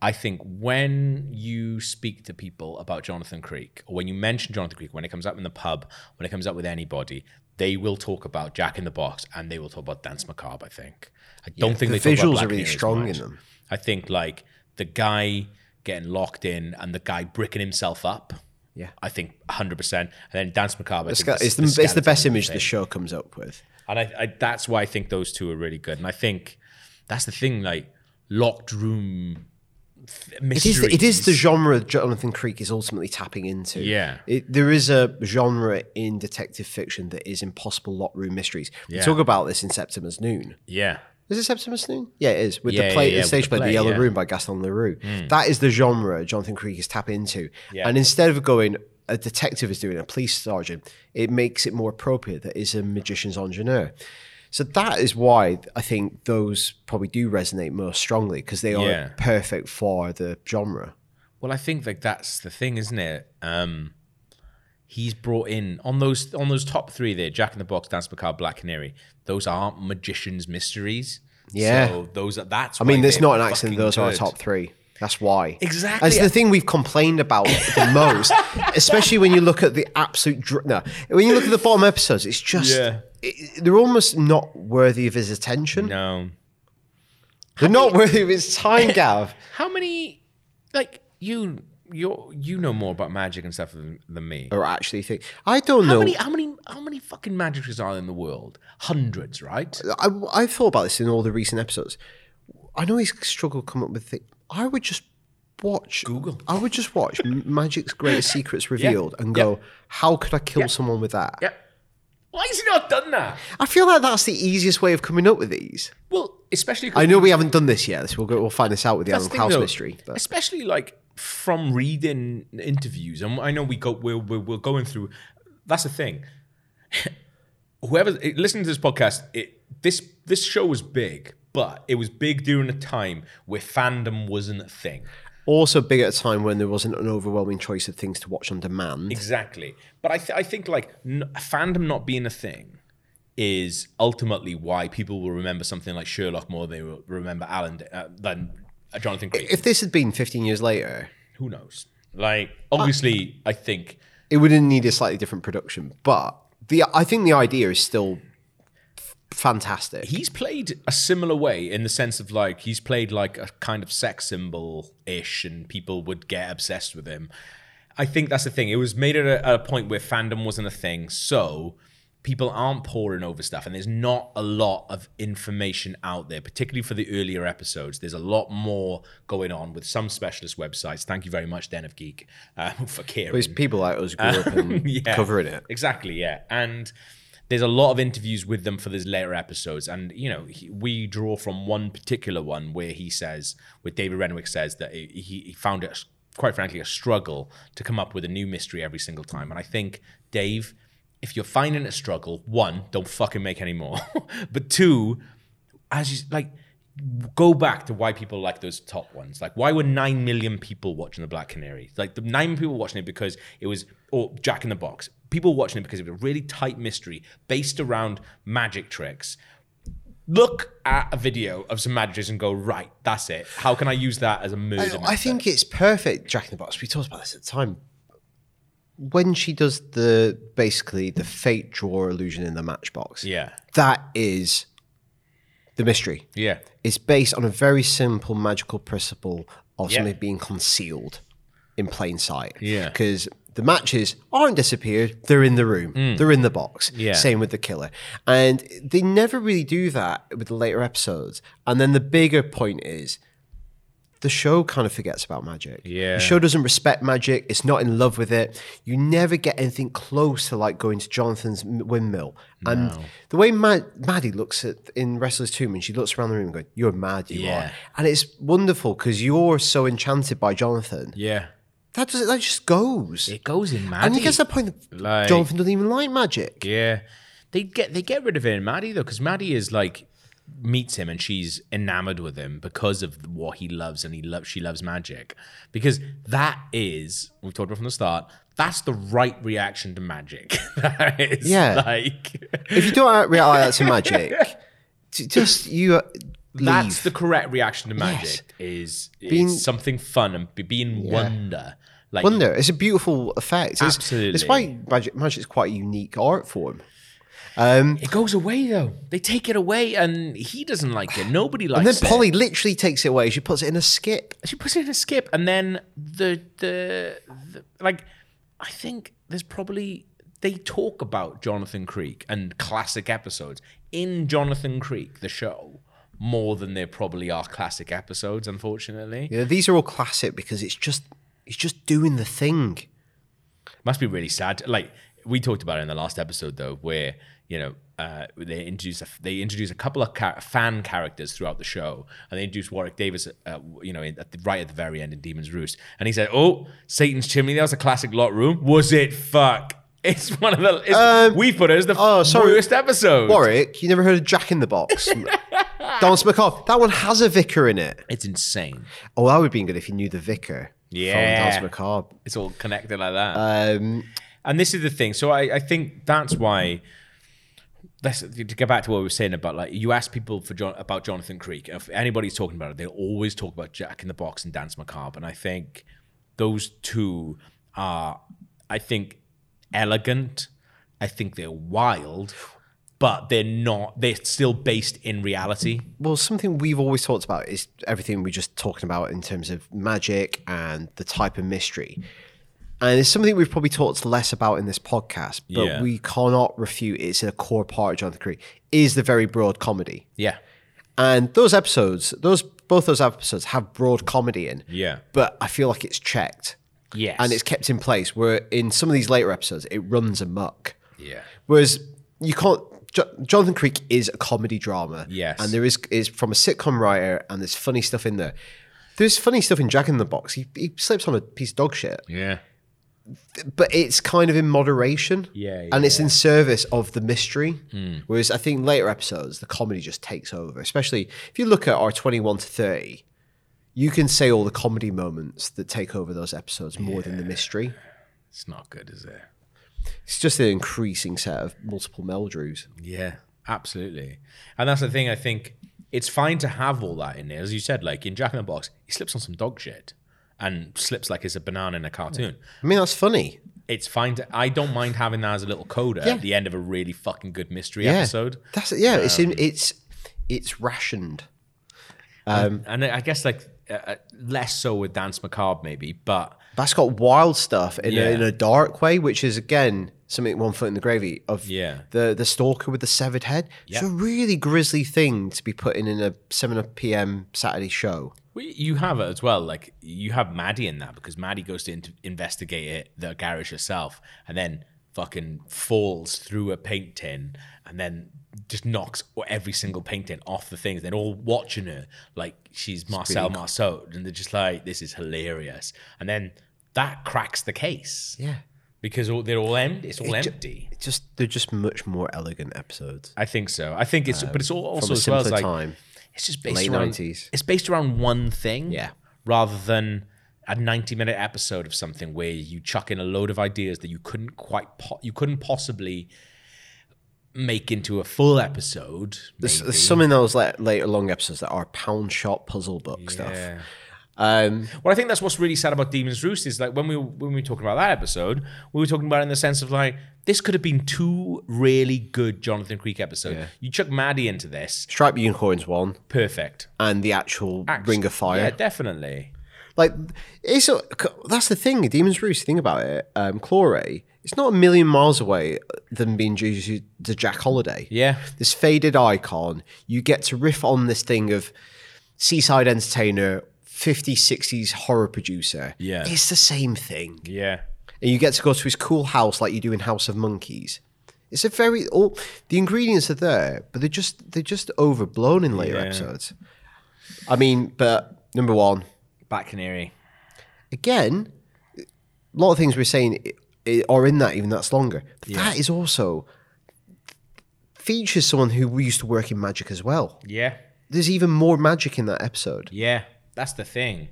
I think when you speak to people about Jonathan Creek, or when you mention Jonathan Creek, when it comes up in the pub, when it comes up with anybody, they will talk about Jack in the Box and they will talk about Danse Macabre. I think. I don't Yeah, think the they talk about visuals are really strong in them. I think like the guy getting locked in and the guy bricking himself up. Yeah. I think 100%. And then Danse Macabre. I It's, it's, the, it's the best image the show comes up with. And I, I, that's why I think those two are really good. And I think that's the thing, like locked room It is, the, it is the genre Jonathan Creek is ultimately tapping into. Yeah. It, there is a genre in detective fiction that is impossible locked room mysteries. We Yeah. talk about this in Septimus Noone. Yeah. Is it Septimus Noone? Yeah, it is. With Yeah, the play, yeah, yeah, the stage the play, The Yellow. Room by Gaston Leroux. Mm. That is the genre Jonathan Creek is tapping into. And instead of going, a detective is doing a police sergeant, it makes it more appropriate that is a magician's ingenieur. So that is why I think those probably do resonate most strongly because they are Yeah. perfect for the genre. Well, I think that that's the thing, isn't it? Um, he's brought in on those on those top three there, Jack in the Box, Danse Macabre, Black Canary. Those aren't magicians' mysteries. Yeah. So those are that's. I mean, it's not an accident. Those are our top three. That's why. Exactly. That's the thing we've complained about the most, *laughs* especially when you look at the absolute. Dr- no, when you look at the bottom episodes, it's just Yeah. It- they're almost not worthy of his attention. No. They're not worthy of his time, *laughs* Gav. How many like you you you know more about magic and stuff than, than me. Or actually think I don't How know. many how many how many fucking magicians are in the world? Hundreds, right? I, I've thought about this in all the recent episodes. I know he's struggled to come up with things. I would just watch Google. I would just watch Magic's Greatest Secrets Revealed and Yeah. go, how could I kill Yeah. someone with that? Why has he not done that? I feel like that's the easiest way of coming up with these. Well, especially. I know we haven't done this yet. So we'll go, we'll find this out with the That's Alan the Klaus thing, though, mystery. But Especially like from reading interviews, and I know we go we're, we're, we're going through. That's the thing. *laughs* Whoever listening to this podcast, it, this this show was big, but it was big during a time where fandom wasn't a thing. Also big at a time when there wasn't an overwhelming choice of things to watch on demand. Exactly. But I, th- I think like n- fandom not being a thing is ultimately why people will remember something like Sherlock more than they will remember Alan uh, than uh, Jonathan Creek. If this had been 15 years later, Who knows? Like obviously, I think it wouldn't need a slightly different production. But the I think the idea is still fantastic. he's played a similar way in the sense of like he's played like a kind of sex symbol ish, and people would get obsessed with him. I think that's the thing. It was made at a, at a point where fandom wasn't a thing, so people aren't poring over stuff, and there's not a lot of information out there, particularly for the earlier episodes. There's a lot more going on with some specialist websites. Thank you very much, Den of Geek, um, *laughs* for caring. It's people like us grew up *laughs* Yeah, covering it. Exactly, yeah. And there's a lot of interviews with them for these later episodes. And, you know, he, we draw from one particular one where he says, where David Renwick says that he, he found it, quite frankly, a struggle to come up with a new mystery every single time. And I think, Dave, if you're finding it a struggle, one, don't fucking make any more. *laughs* but two, as you like, go back to why people like those top ones. Like, why were nine million people watching the Black Canary? Like, the nine people watching it because it was, or Jack in the Box. People watching it because it was a really tight mystery based around magic tricks. Look at a video of some magic tricks and go, right, that's it. How can I use that as a murder? I, I think it's perfect, Jack in the Box. We talked about this at the time. When she does the basically the fate drawer illusion in the matchbox, Yeah. that is the mystery. Yeah. It's based on a very simple magical principle of Yeah. something being concealed in plain sight. Yeah. Because the matches aren't disappeared, they're in the room, they're in the box. Mm. Yeah. Same with the killer. And they never really do that with the later episodes. And then the bigger point is the show kind of forgets about magic. Yeah. The show doesn't respect magic. It's not in love with it. You never get anything close to like going to Jonathan's windmill. And the way Mad- Maddie looks at in Wrestler's Tomb and she looks around the room and goes, You're mad, you Yeah. are. And it's wonderful because you're so enchanted by Jonathan. Yeah. That does that just goes. It goes in Maddie. and you Maddie. get to the point that Like- Jonathan doesn't even like magic. Yeah, they get they get rid of it in Maddie though, because Maddie is like meets him and she's enamored with him because of what he loves and he loves she loves magic because that is we've talked about from the start. That's the right reaction to magic. *laughs* that is Yeah. like If you don't *laughs* react to magic, just you leave. that's the correct reaction to magic. Yes. Is, is Being- something fun and being Yeah. wonder. Like wonder. It's a beautiful effect. It's, Absolutely. It's why magic magic's quite a unique art form. Um, it goes away though. They take it away, and he doesn't like it. Nobody likes it. and then it. Polly literally takes it away. She puts it in a skip. she puts it in a skip and then the, the the like i think there's probably they talk about jonathan creek and classic episodes in jonathan creek the show more than there probably are classic episodes unfortunately Yeah, these are all classic because it's just it's just doing the thing. must be really sad like we talked about it in the last episode though where you know uh, they introduce a, they introduce a couple of char- fan characters throughout the show, and they introduce Warwick Davis, uh, you know, at the, right at the very end in Demon's Roost, and he said, "Oh, Satan's chimney, that was a classic lot room. Was it? Fuck." *laughs* It's one of the. It's, Um, we put it as the oh, sorry. worst episode. Warwick, you never heard of Jack in the Box? *laughs* Danse Macabre. That one has a vicar in it. It's insane. Oh, that would have been good if you knew the vicar Yeah. from Danse Macabre. It's all connected like that. Um, And this is the thing. So I, I think that's why. Let's to get back to what we were saying about like you ask people for John about Jonathan Creek. If anybody's talking about it, they'll always talk about Jack in the Box and Danse Macabre, and I think those two are, I think, elegant. I think they're wild, but they're not. They're still based in reality. Well, something we've always talked about is everything we're just talking about in terms of magic and the type of mystery. And it's something we've probably talked less about in this podcast, but Yeah. we cannot refute it's a core part of Jonathan Creek, is the very broad comedy. Yeah. And those episodes, those both those episodes have broad comedy in. Yeah. But I feel like it's checked. Yes. And it's kept in place. Where in some of these later episodes, it runs amok. Yeah. Whereas you can't. Jo- Jonathan Creek is a comedy drama. Yes. And there is is from a sitcom writer, and there's funny stuff in there. There's funny stuff in Jack in the Box. He, he slips on a piece of dog shit, Yeah. But it's kind of in moderation. Yeah, And it's yeah. in service of the mystery. Hmm. Whereas I think later episodes, the comedy just takes over. Especially if you look at our 21 to 30, you can say all the comedy moments that take over those episodes more than the mystery. It's not good, is it? It's just an increasing set of multiple Meldrews. Yeah, absolutely. And that's the thing. I think it's fine to have all that in there, as you said. Like in Jack in the Box, he slips on some dog shit and slips like it's a banana in a cartoon. I mean, that's funny. It's fine to. I don't mind having that as a little coda Yeah. at the end of a really fucking good mystery Yeah. episode. That's yeah. it's in, Um, it's it's rationed. and, and I guess like uh, uh, less so with Danse Macabre maybe, but That's got wild stuff in, Yeah. a, in a dark way, which is again something one foot in the gravy of Yeah. the the stalker with the severed head. It's a really grisly thing to be putting in a seven p.m. Saturday show. Well, you have it as well. Like you have Maddie in that because Maddie goes to in- investigate it, the garage herself, and then fucking falls through a paint tin, and then just knocks every single paint tin off the things. They're all watching her like she's Marcel pretty- Marceau, and they're just like, "This is hilarious." And then that cracks the case. Yeah. because all, they're all empty. It's all It ju- empty. It's just they're just much more elegant episodes. I think so. I think it's, but it's all, Um, also as well as like time. It's just based Late around 90s. It's based around one thing, Yeah. rather than a ninety-minute episode of something where you chuck in a load of ideas that you couldn't quite, po- you couldn't possibly make into a full episode. There's, there's some in those la- later long episodes that are pound shop puzzle book stuff. Um, Well, I think that's what's really sad about Demons Roost is like when we were, when we were talking about that episode, we were talking about it in the sense of like this could have been two really good Jonathan Creek episodes. Yeah. You chuck Maddie into this, Striped Unicorns one, perfect. and the actual Act- Ring of Fire. Yeah, definitely. Like it's a, that's the thing. Demon's Roost. Think about it. Um, Chlore. It's not a million miles away than being introduced to Jack Holiday. Yeah. This faded icon. You get to riff on this thing of seaside entertainer, 50s, 60s horror producer. Yeah. It's the same thing. Yeah. And you get to go to his cool house like you do in House of Monkeys. It's a very all the ingredients are there, but they're just they're just overblown in later Yeah. episodes. I mean, but number one, Black Canary. again, a lot of things we're saying i- are in that, even that's longer. But Yeah. that is also features someone who used to work in magic as well. Yeah. There's even more magic in that episode. Yeah. That's the thing.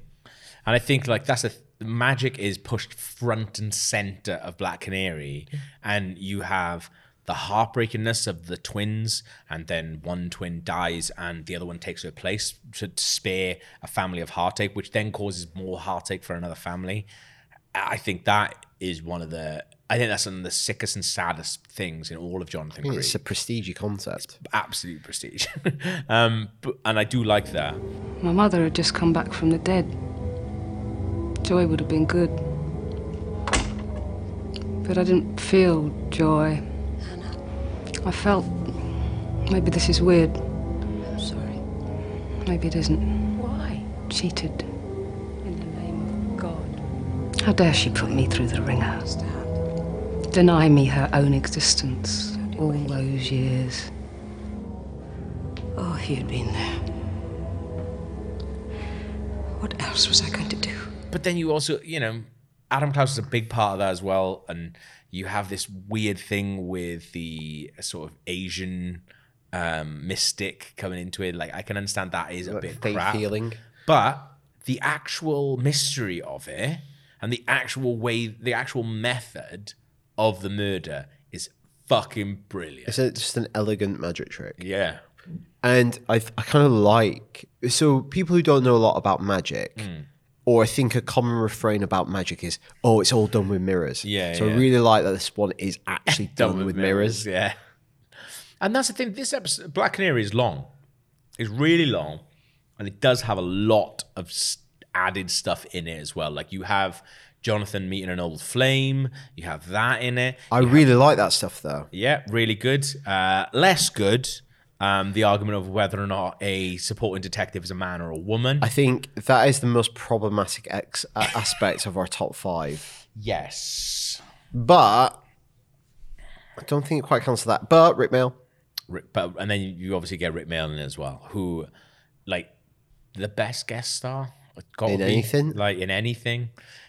And I think like that's a magic is pushed front and center of Black Canary, and you have the heartbreakingness of the twins, and then one twin dies and the other one takes her place to spare a family of heartache, which then causes more heartache for another family. I think that is one of the. I think that's one of the sickest and saddest things in all of Jonathan I mean, Creek. it's a prestige concept. absolute prestige, *laughs* um, but, and I do like that. My mother had just come back from the dead. Joy would have been good. But I didn't feel joy. I felt. Maybe this is weird. I'm sorry. Maybe it isn't. Why? Cheated. In the name of God. How dare she put me through the ringer? Deny me her own existence all those years. Oh, if you'd been there. What else was I going to do? But then you also, you know, Adam Klaus is a big part of that as well, and you have this weird thing with the sort of Asian um, mystic coming into it. Like I can understand that is a Like bit fate crap, healing. but the actual mystery of it and the actual way, the actual method of the murder is fucking brilliant. It's a, just an elegant magic trick. Yeah. And I, I kind of like so people who don't know a lot about magic, Hmm. or I think a common refrain about magic is, "Oh, it's all done with mirrors." Yeah, So yeah. I really like that this one is actually *laughs* done, with, mirrors. Yeah. And that's the thing. This episode, Black Canary, is long. It's really long, and it does have a lot of added stuff in it as well. Like you have Jonathan meeting an old flame. You have that in it. I really like that stuff though. Yeah, really good. Uh, less good. Um, the argument of whether or not a supporting detective is a man or a woman. I think that is the most problematic ex- uh, aspect of our top five. yes. But I don't think it quite counts to that. But Rik Mayall, but and then you obviously get Rik Mayall as well, who like the best guest star gotta In anything? like in anything.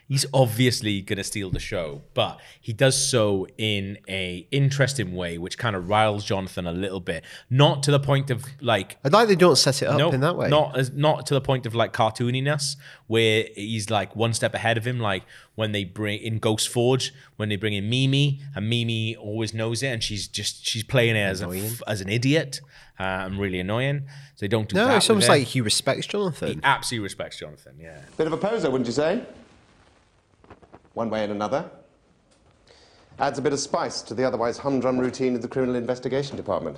He's obviously gonna steal the show, but he does so in a interesting way, which kind of riles Jonathan a little bit. Not to the point of like I'd like they don't set it up no, in that way. Not as not to the point of like cartooniness, where he's like one step ahead of him. Like when they bring in Ghost Forge, when they bring in Mimi, and Mimi always knows it, and she's just she's playing it as a, f- as an idiot. Uh, and really annoying. So they don't do no, that. it's almost like he respects Jonathan. he absolutely respects Jonathan. Yeah. Bit of a poser, wouldn't you say? One way and another. Adds a bit of spice to the otherwise humdrum routine of the Criminal Investigation Department.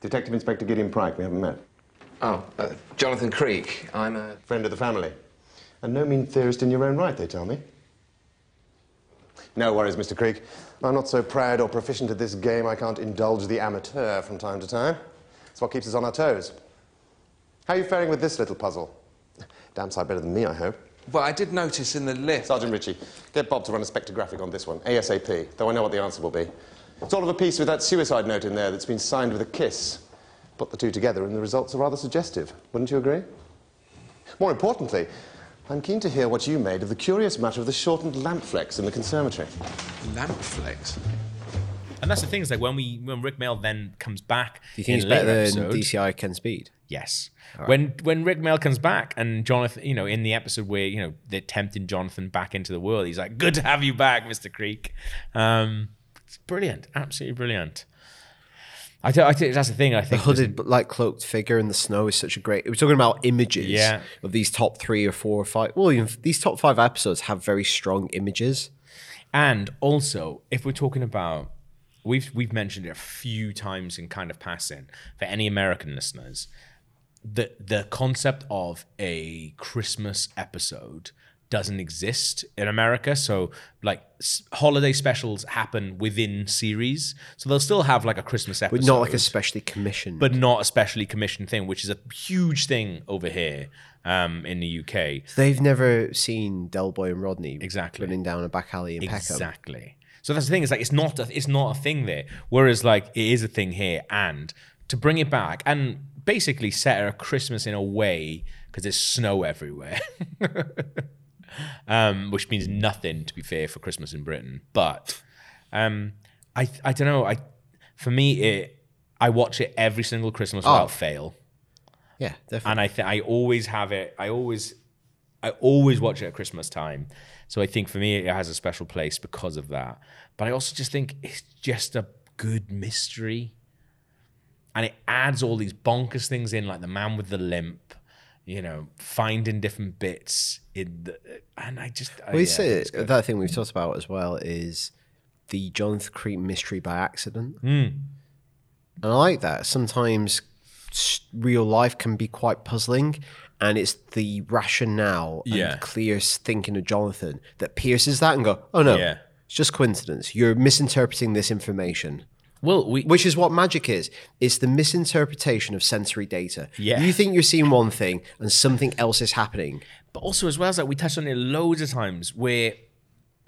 Detective Inspector Gideon Pryke, we haven't met. Oh, uh, Jonathan Creek. I'm a. Friend of the family. And no mean theorist in your own right, they tell me. No worries, Mr. Creek. I'm not so proud or proficient at this game I can't indulge the amateur from time to time. It's what keeps us on our toes. How are you faring with this little puzzle? Damn sight better than me, I hope. Well, I did notice in the lift. Sergeant Ritchie, get Bob to run a spectrographic on this one, ASAP, though I know what the answer will be. It's all of a piece with that suicide note in there that's been signed with a kiss. Put the two together and the results are rather suggestive. Wouldn't you agree? More importantly, I'm keen to hear what you made of the curious matter of the shortened lamp flex in the conservatory. Lamp flex. And that's the thing is like when we when Rik Mayall then comes back. Do you think in it's better later than DCI Ken Speed? Yes. When when Rik Mayall comes back and Jonathan, you know, in the episode where you know they're tempting Jonathan back into the world, he's like, "Good to have you back, Mister Creek." Um, it's brilliant, absolutely brilliant. I, th- I think that's the thing. I think The hooded, like cloaked figure in the snow is such a great. We're talking about images Yeah. of these top three or four or five. Well, even these top five episodes have very strong images. And also, if we're talking about, we've we've mentioned it a few times in kind of passing for any American listeners, the the concept of a Christmas episode doesn't exist in America. So like s- holiday specials happen within series, so they'll still have like a Christmas episode, But not like a specially commissioned. but not a specially commissioned thing, which is a huge thing over here um, in the UK. They've never seen Del Boy and Rodney Exactly. running down a back alley in Peckham. Exactly. So that's the thing. Is like it's not a, it's not a thing there. Whereas like it is a thing here, and to bring it back and basically set a Christmas in a way because there's snow everywhere, *laughs* um, which means nothing to be fair for Christmas in Britain. But um, I I don't know. I for me it I watch it every single Christmas Oh. without fail. Yeah, definitely. And I th- I always have it. I always I always watch it at Christmas time. So I think for me it has a special place because of that. But I also just think it's just a good mystery. And it adds all these bonkers things in, like the man with the limp, you know, finding different bits in the, and I just Well, yeah, say that thing we've talked about as well is the Jonathan Creek mystery by accident. Mm. And I like that. Sometimes real life can be quite puzzling, and it's the rationale Yeah. and clear thinking of Jonathan that pierces that and go, oh no, Yeah. it's just coincidence. You're misinterpreting this information. Well, we, which is what magic is. It's the misinterpretation of sensory data. Yeah. You think you're seeing one thing and something else is happening. But also, as well as that, we touched on it loads of times where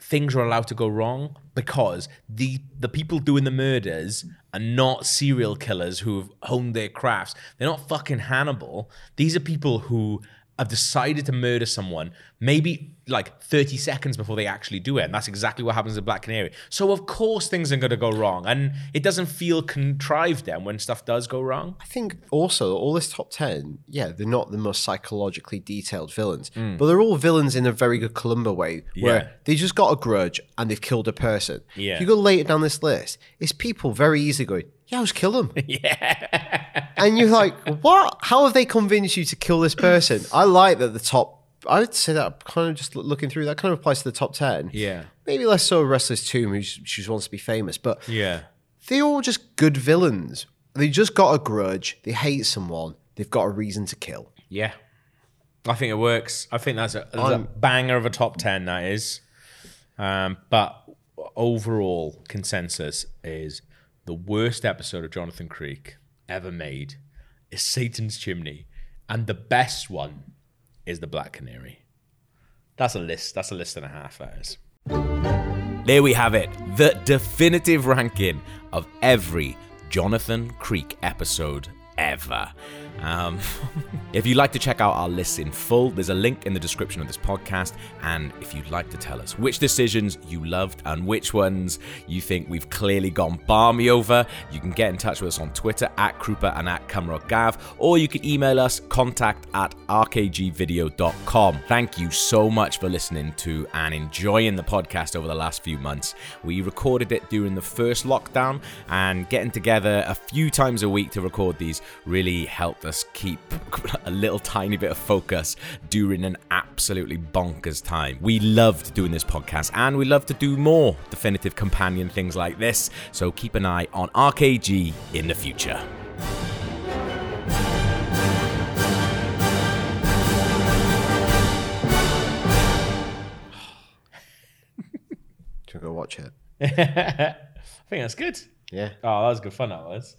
things are allowed to go wrong because the the people doing the murders are not serial killers who've honed their crafts. They're not fucking Hannibal. These are people who have decided to murder someone, maybe like 30 seconds before they actually do it. And that's exactly what happens in Black Canary. So, of course, things are going to go wrong. And it doesn't feel contrived then when stuff does go wrong. I think also all this top 10, yeah, they're not the most psychologically detailed villains, Mm. but they're all villains in a very good Columbo way where Yeah. they just got a grudge and they've killed a person. Yeah. If you go later down this list, it's people very easily going, yeah, I'll just kill them. *laughs* yeah. And you're like, what? How have they convinced you to kill this person? I like that the top, I would say that kind of just looking through, that kind of applies to the top 10. Yeah. Maybe less so Wrestler's Tomb, who she wants to be famous, but Yeah. they're all just good villains. They just got a grudge. They hate someone. They've got a reason to kill. Yeah. I think it works. I think that's a, that's a banger of a top 10, that is. Um, but overall consensus is the worst episode of Jonathan Creek ever made is Satan's Chimney. And the best one is The Black Canary. That's a list. That's a list and a half, that is. There we have it. The definitive ranking of every Jonathan Creek episode ever. Um, *laughs* if you'd like to check out our lists in full, there's a link in the description of this podcast. And if you'd like to tell us which decisions you loved and which ones you think we've clearly gone balmy over, you can get in touch with us on Twitter at Krupa and at Gav, or you can email us contact at rkgvideo.com. Thank you so much for listening to and enjoying the podcast over the last few months. We recorded it during the first lockdown, and getting together a few times a week to record these really helped us keep *laughs* a little tiny bit of focus during an absolutely bonkers time. We loved doing this podcast, and we love to do more definitive companion things like this, so keep an eye on RKG in the future. Should go watch it? *laughs* I think that's good. Yeah. Oh, that was good fun, that was.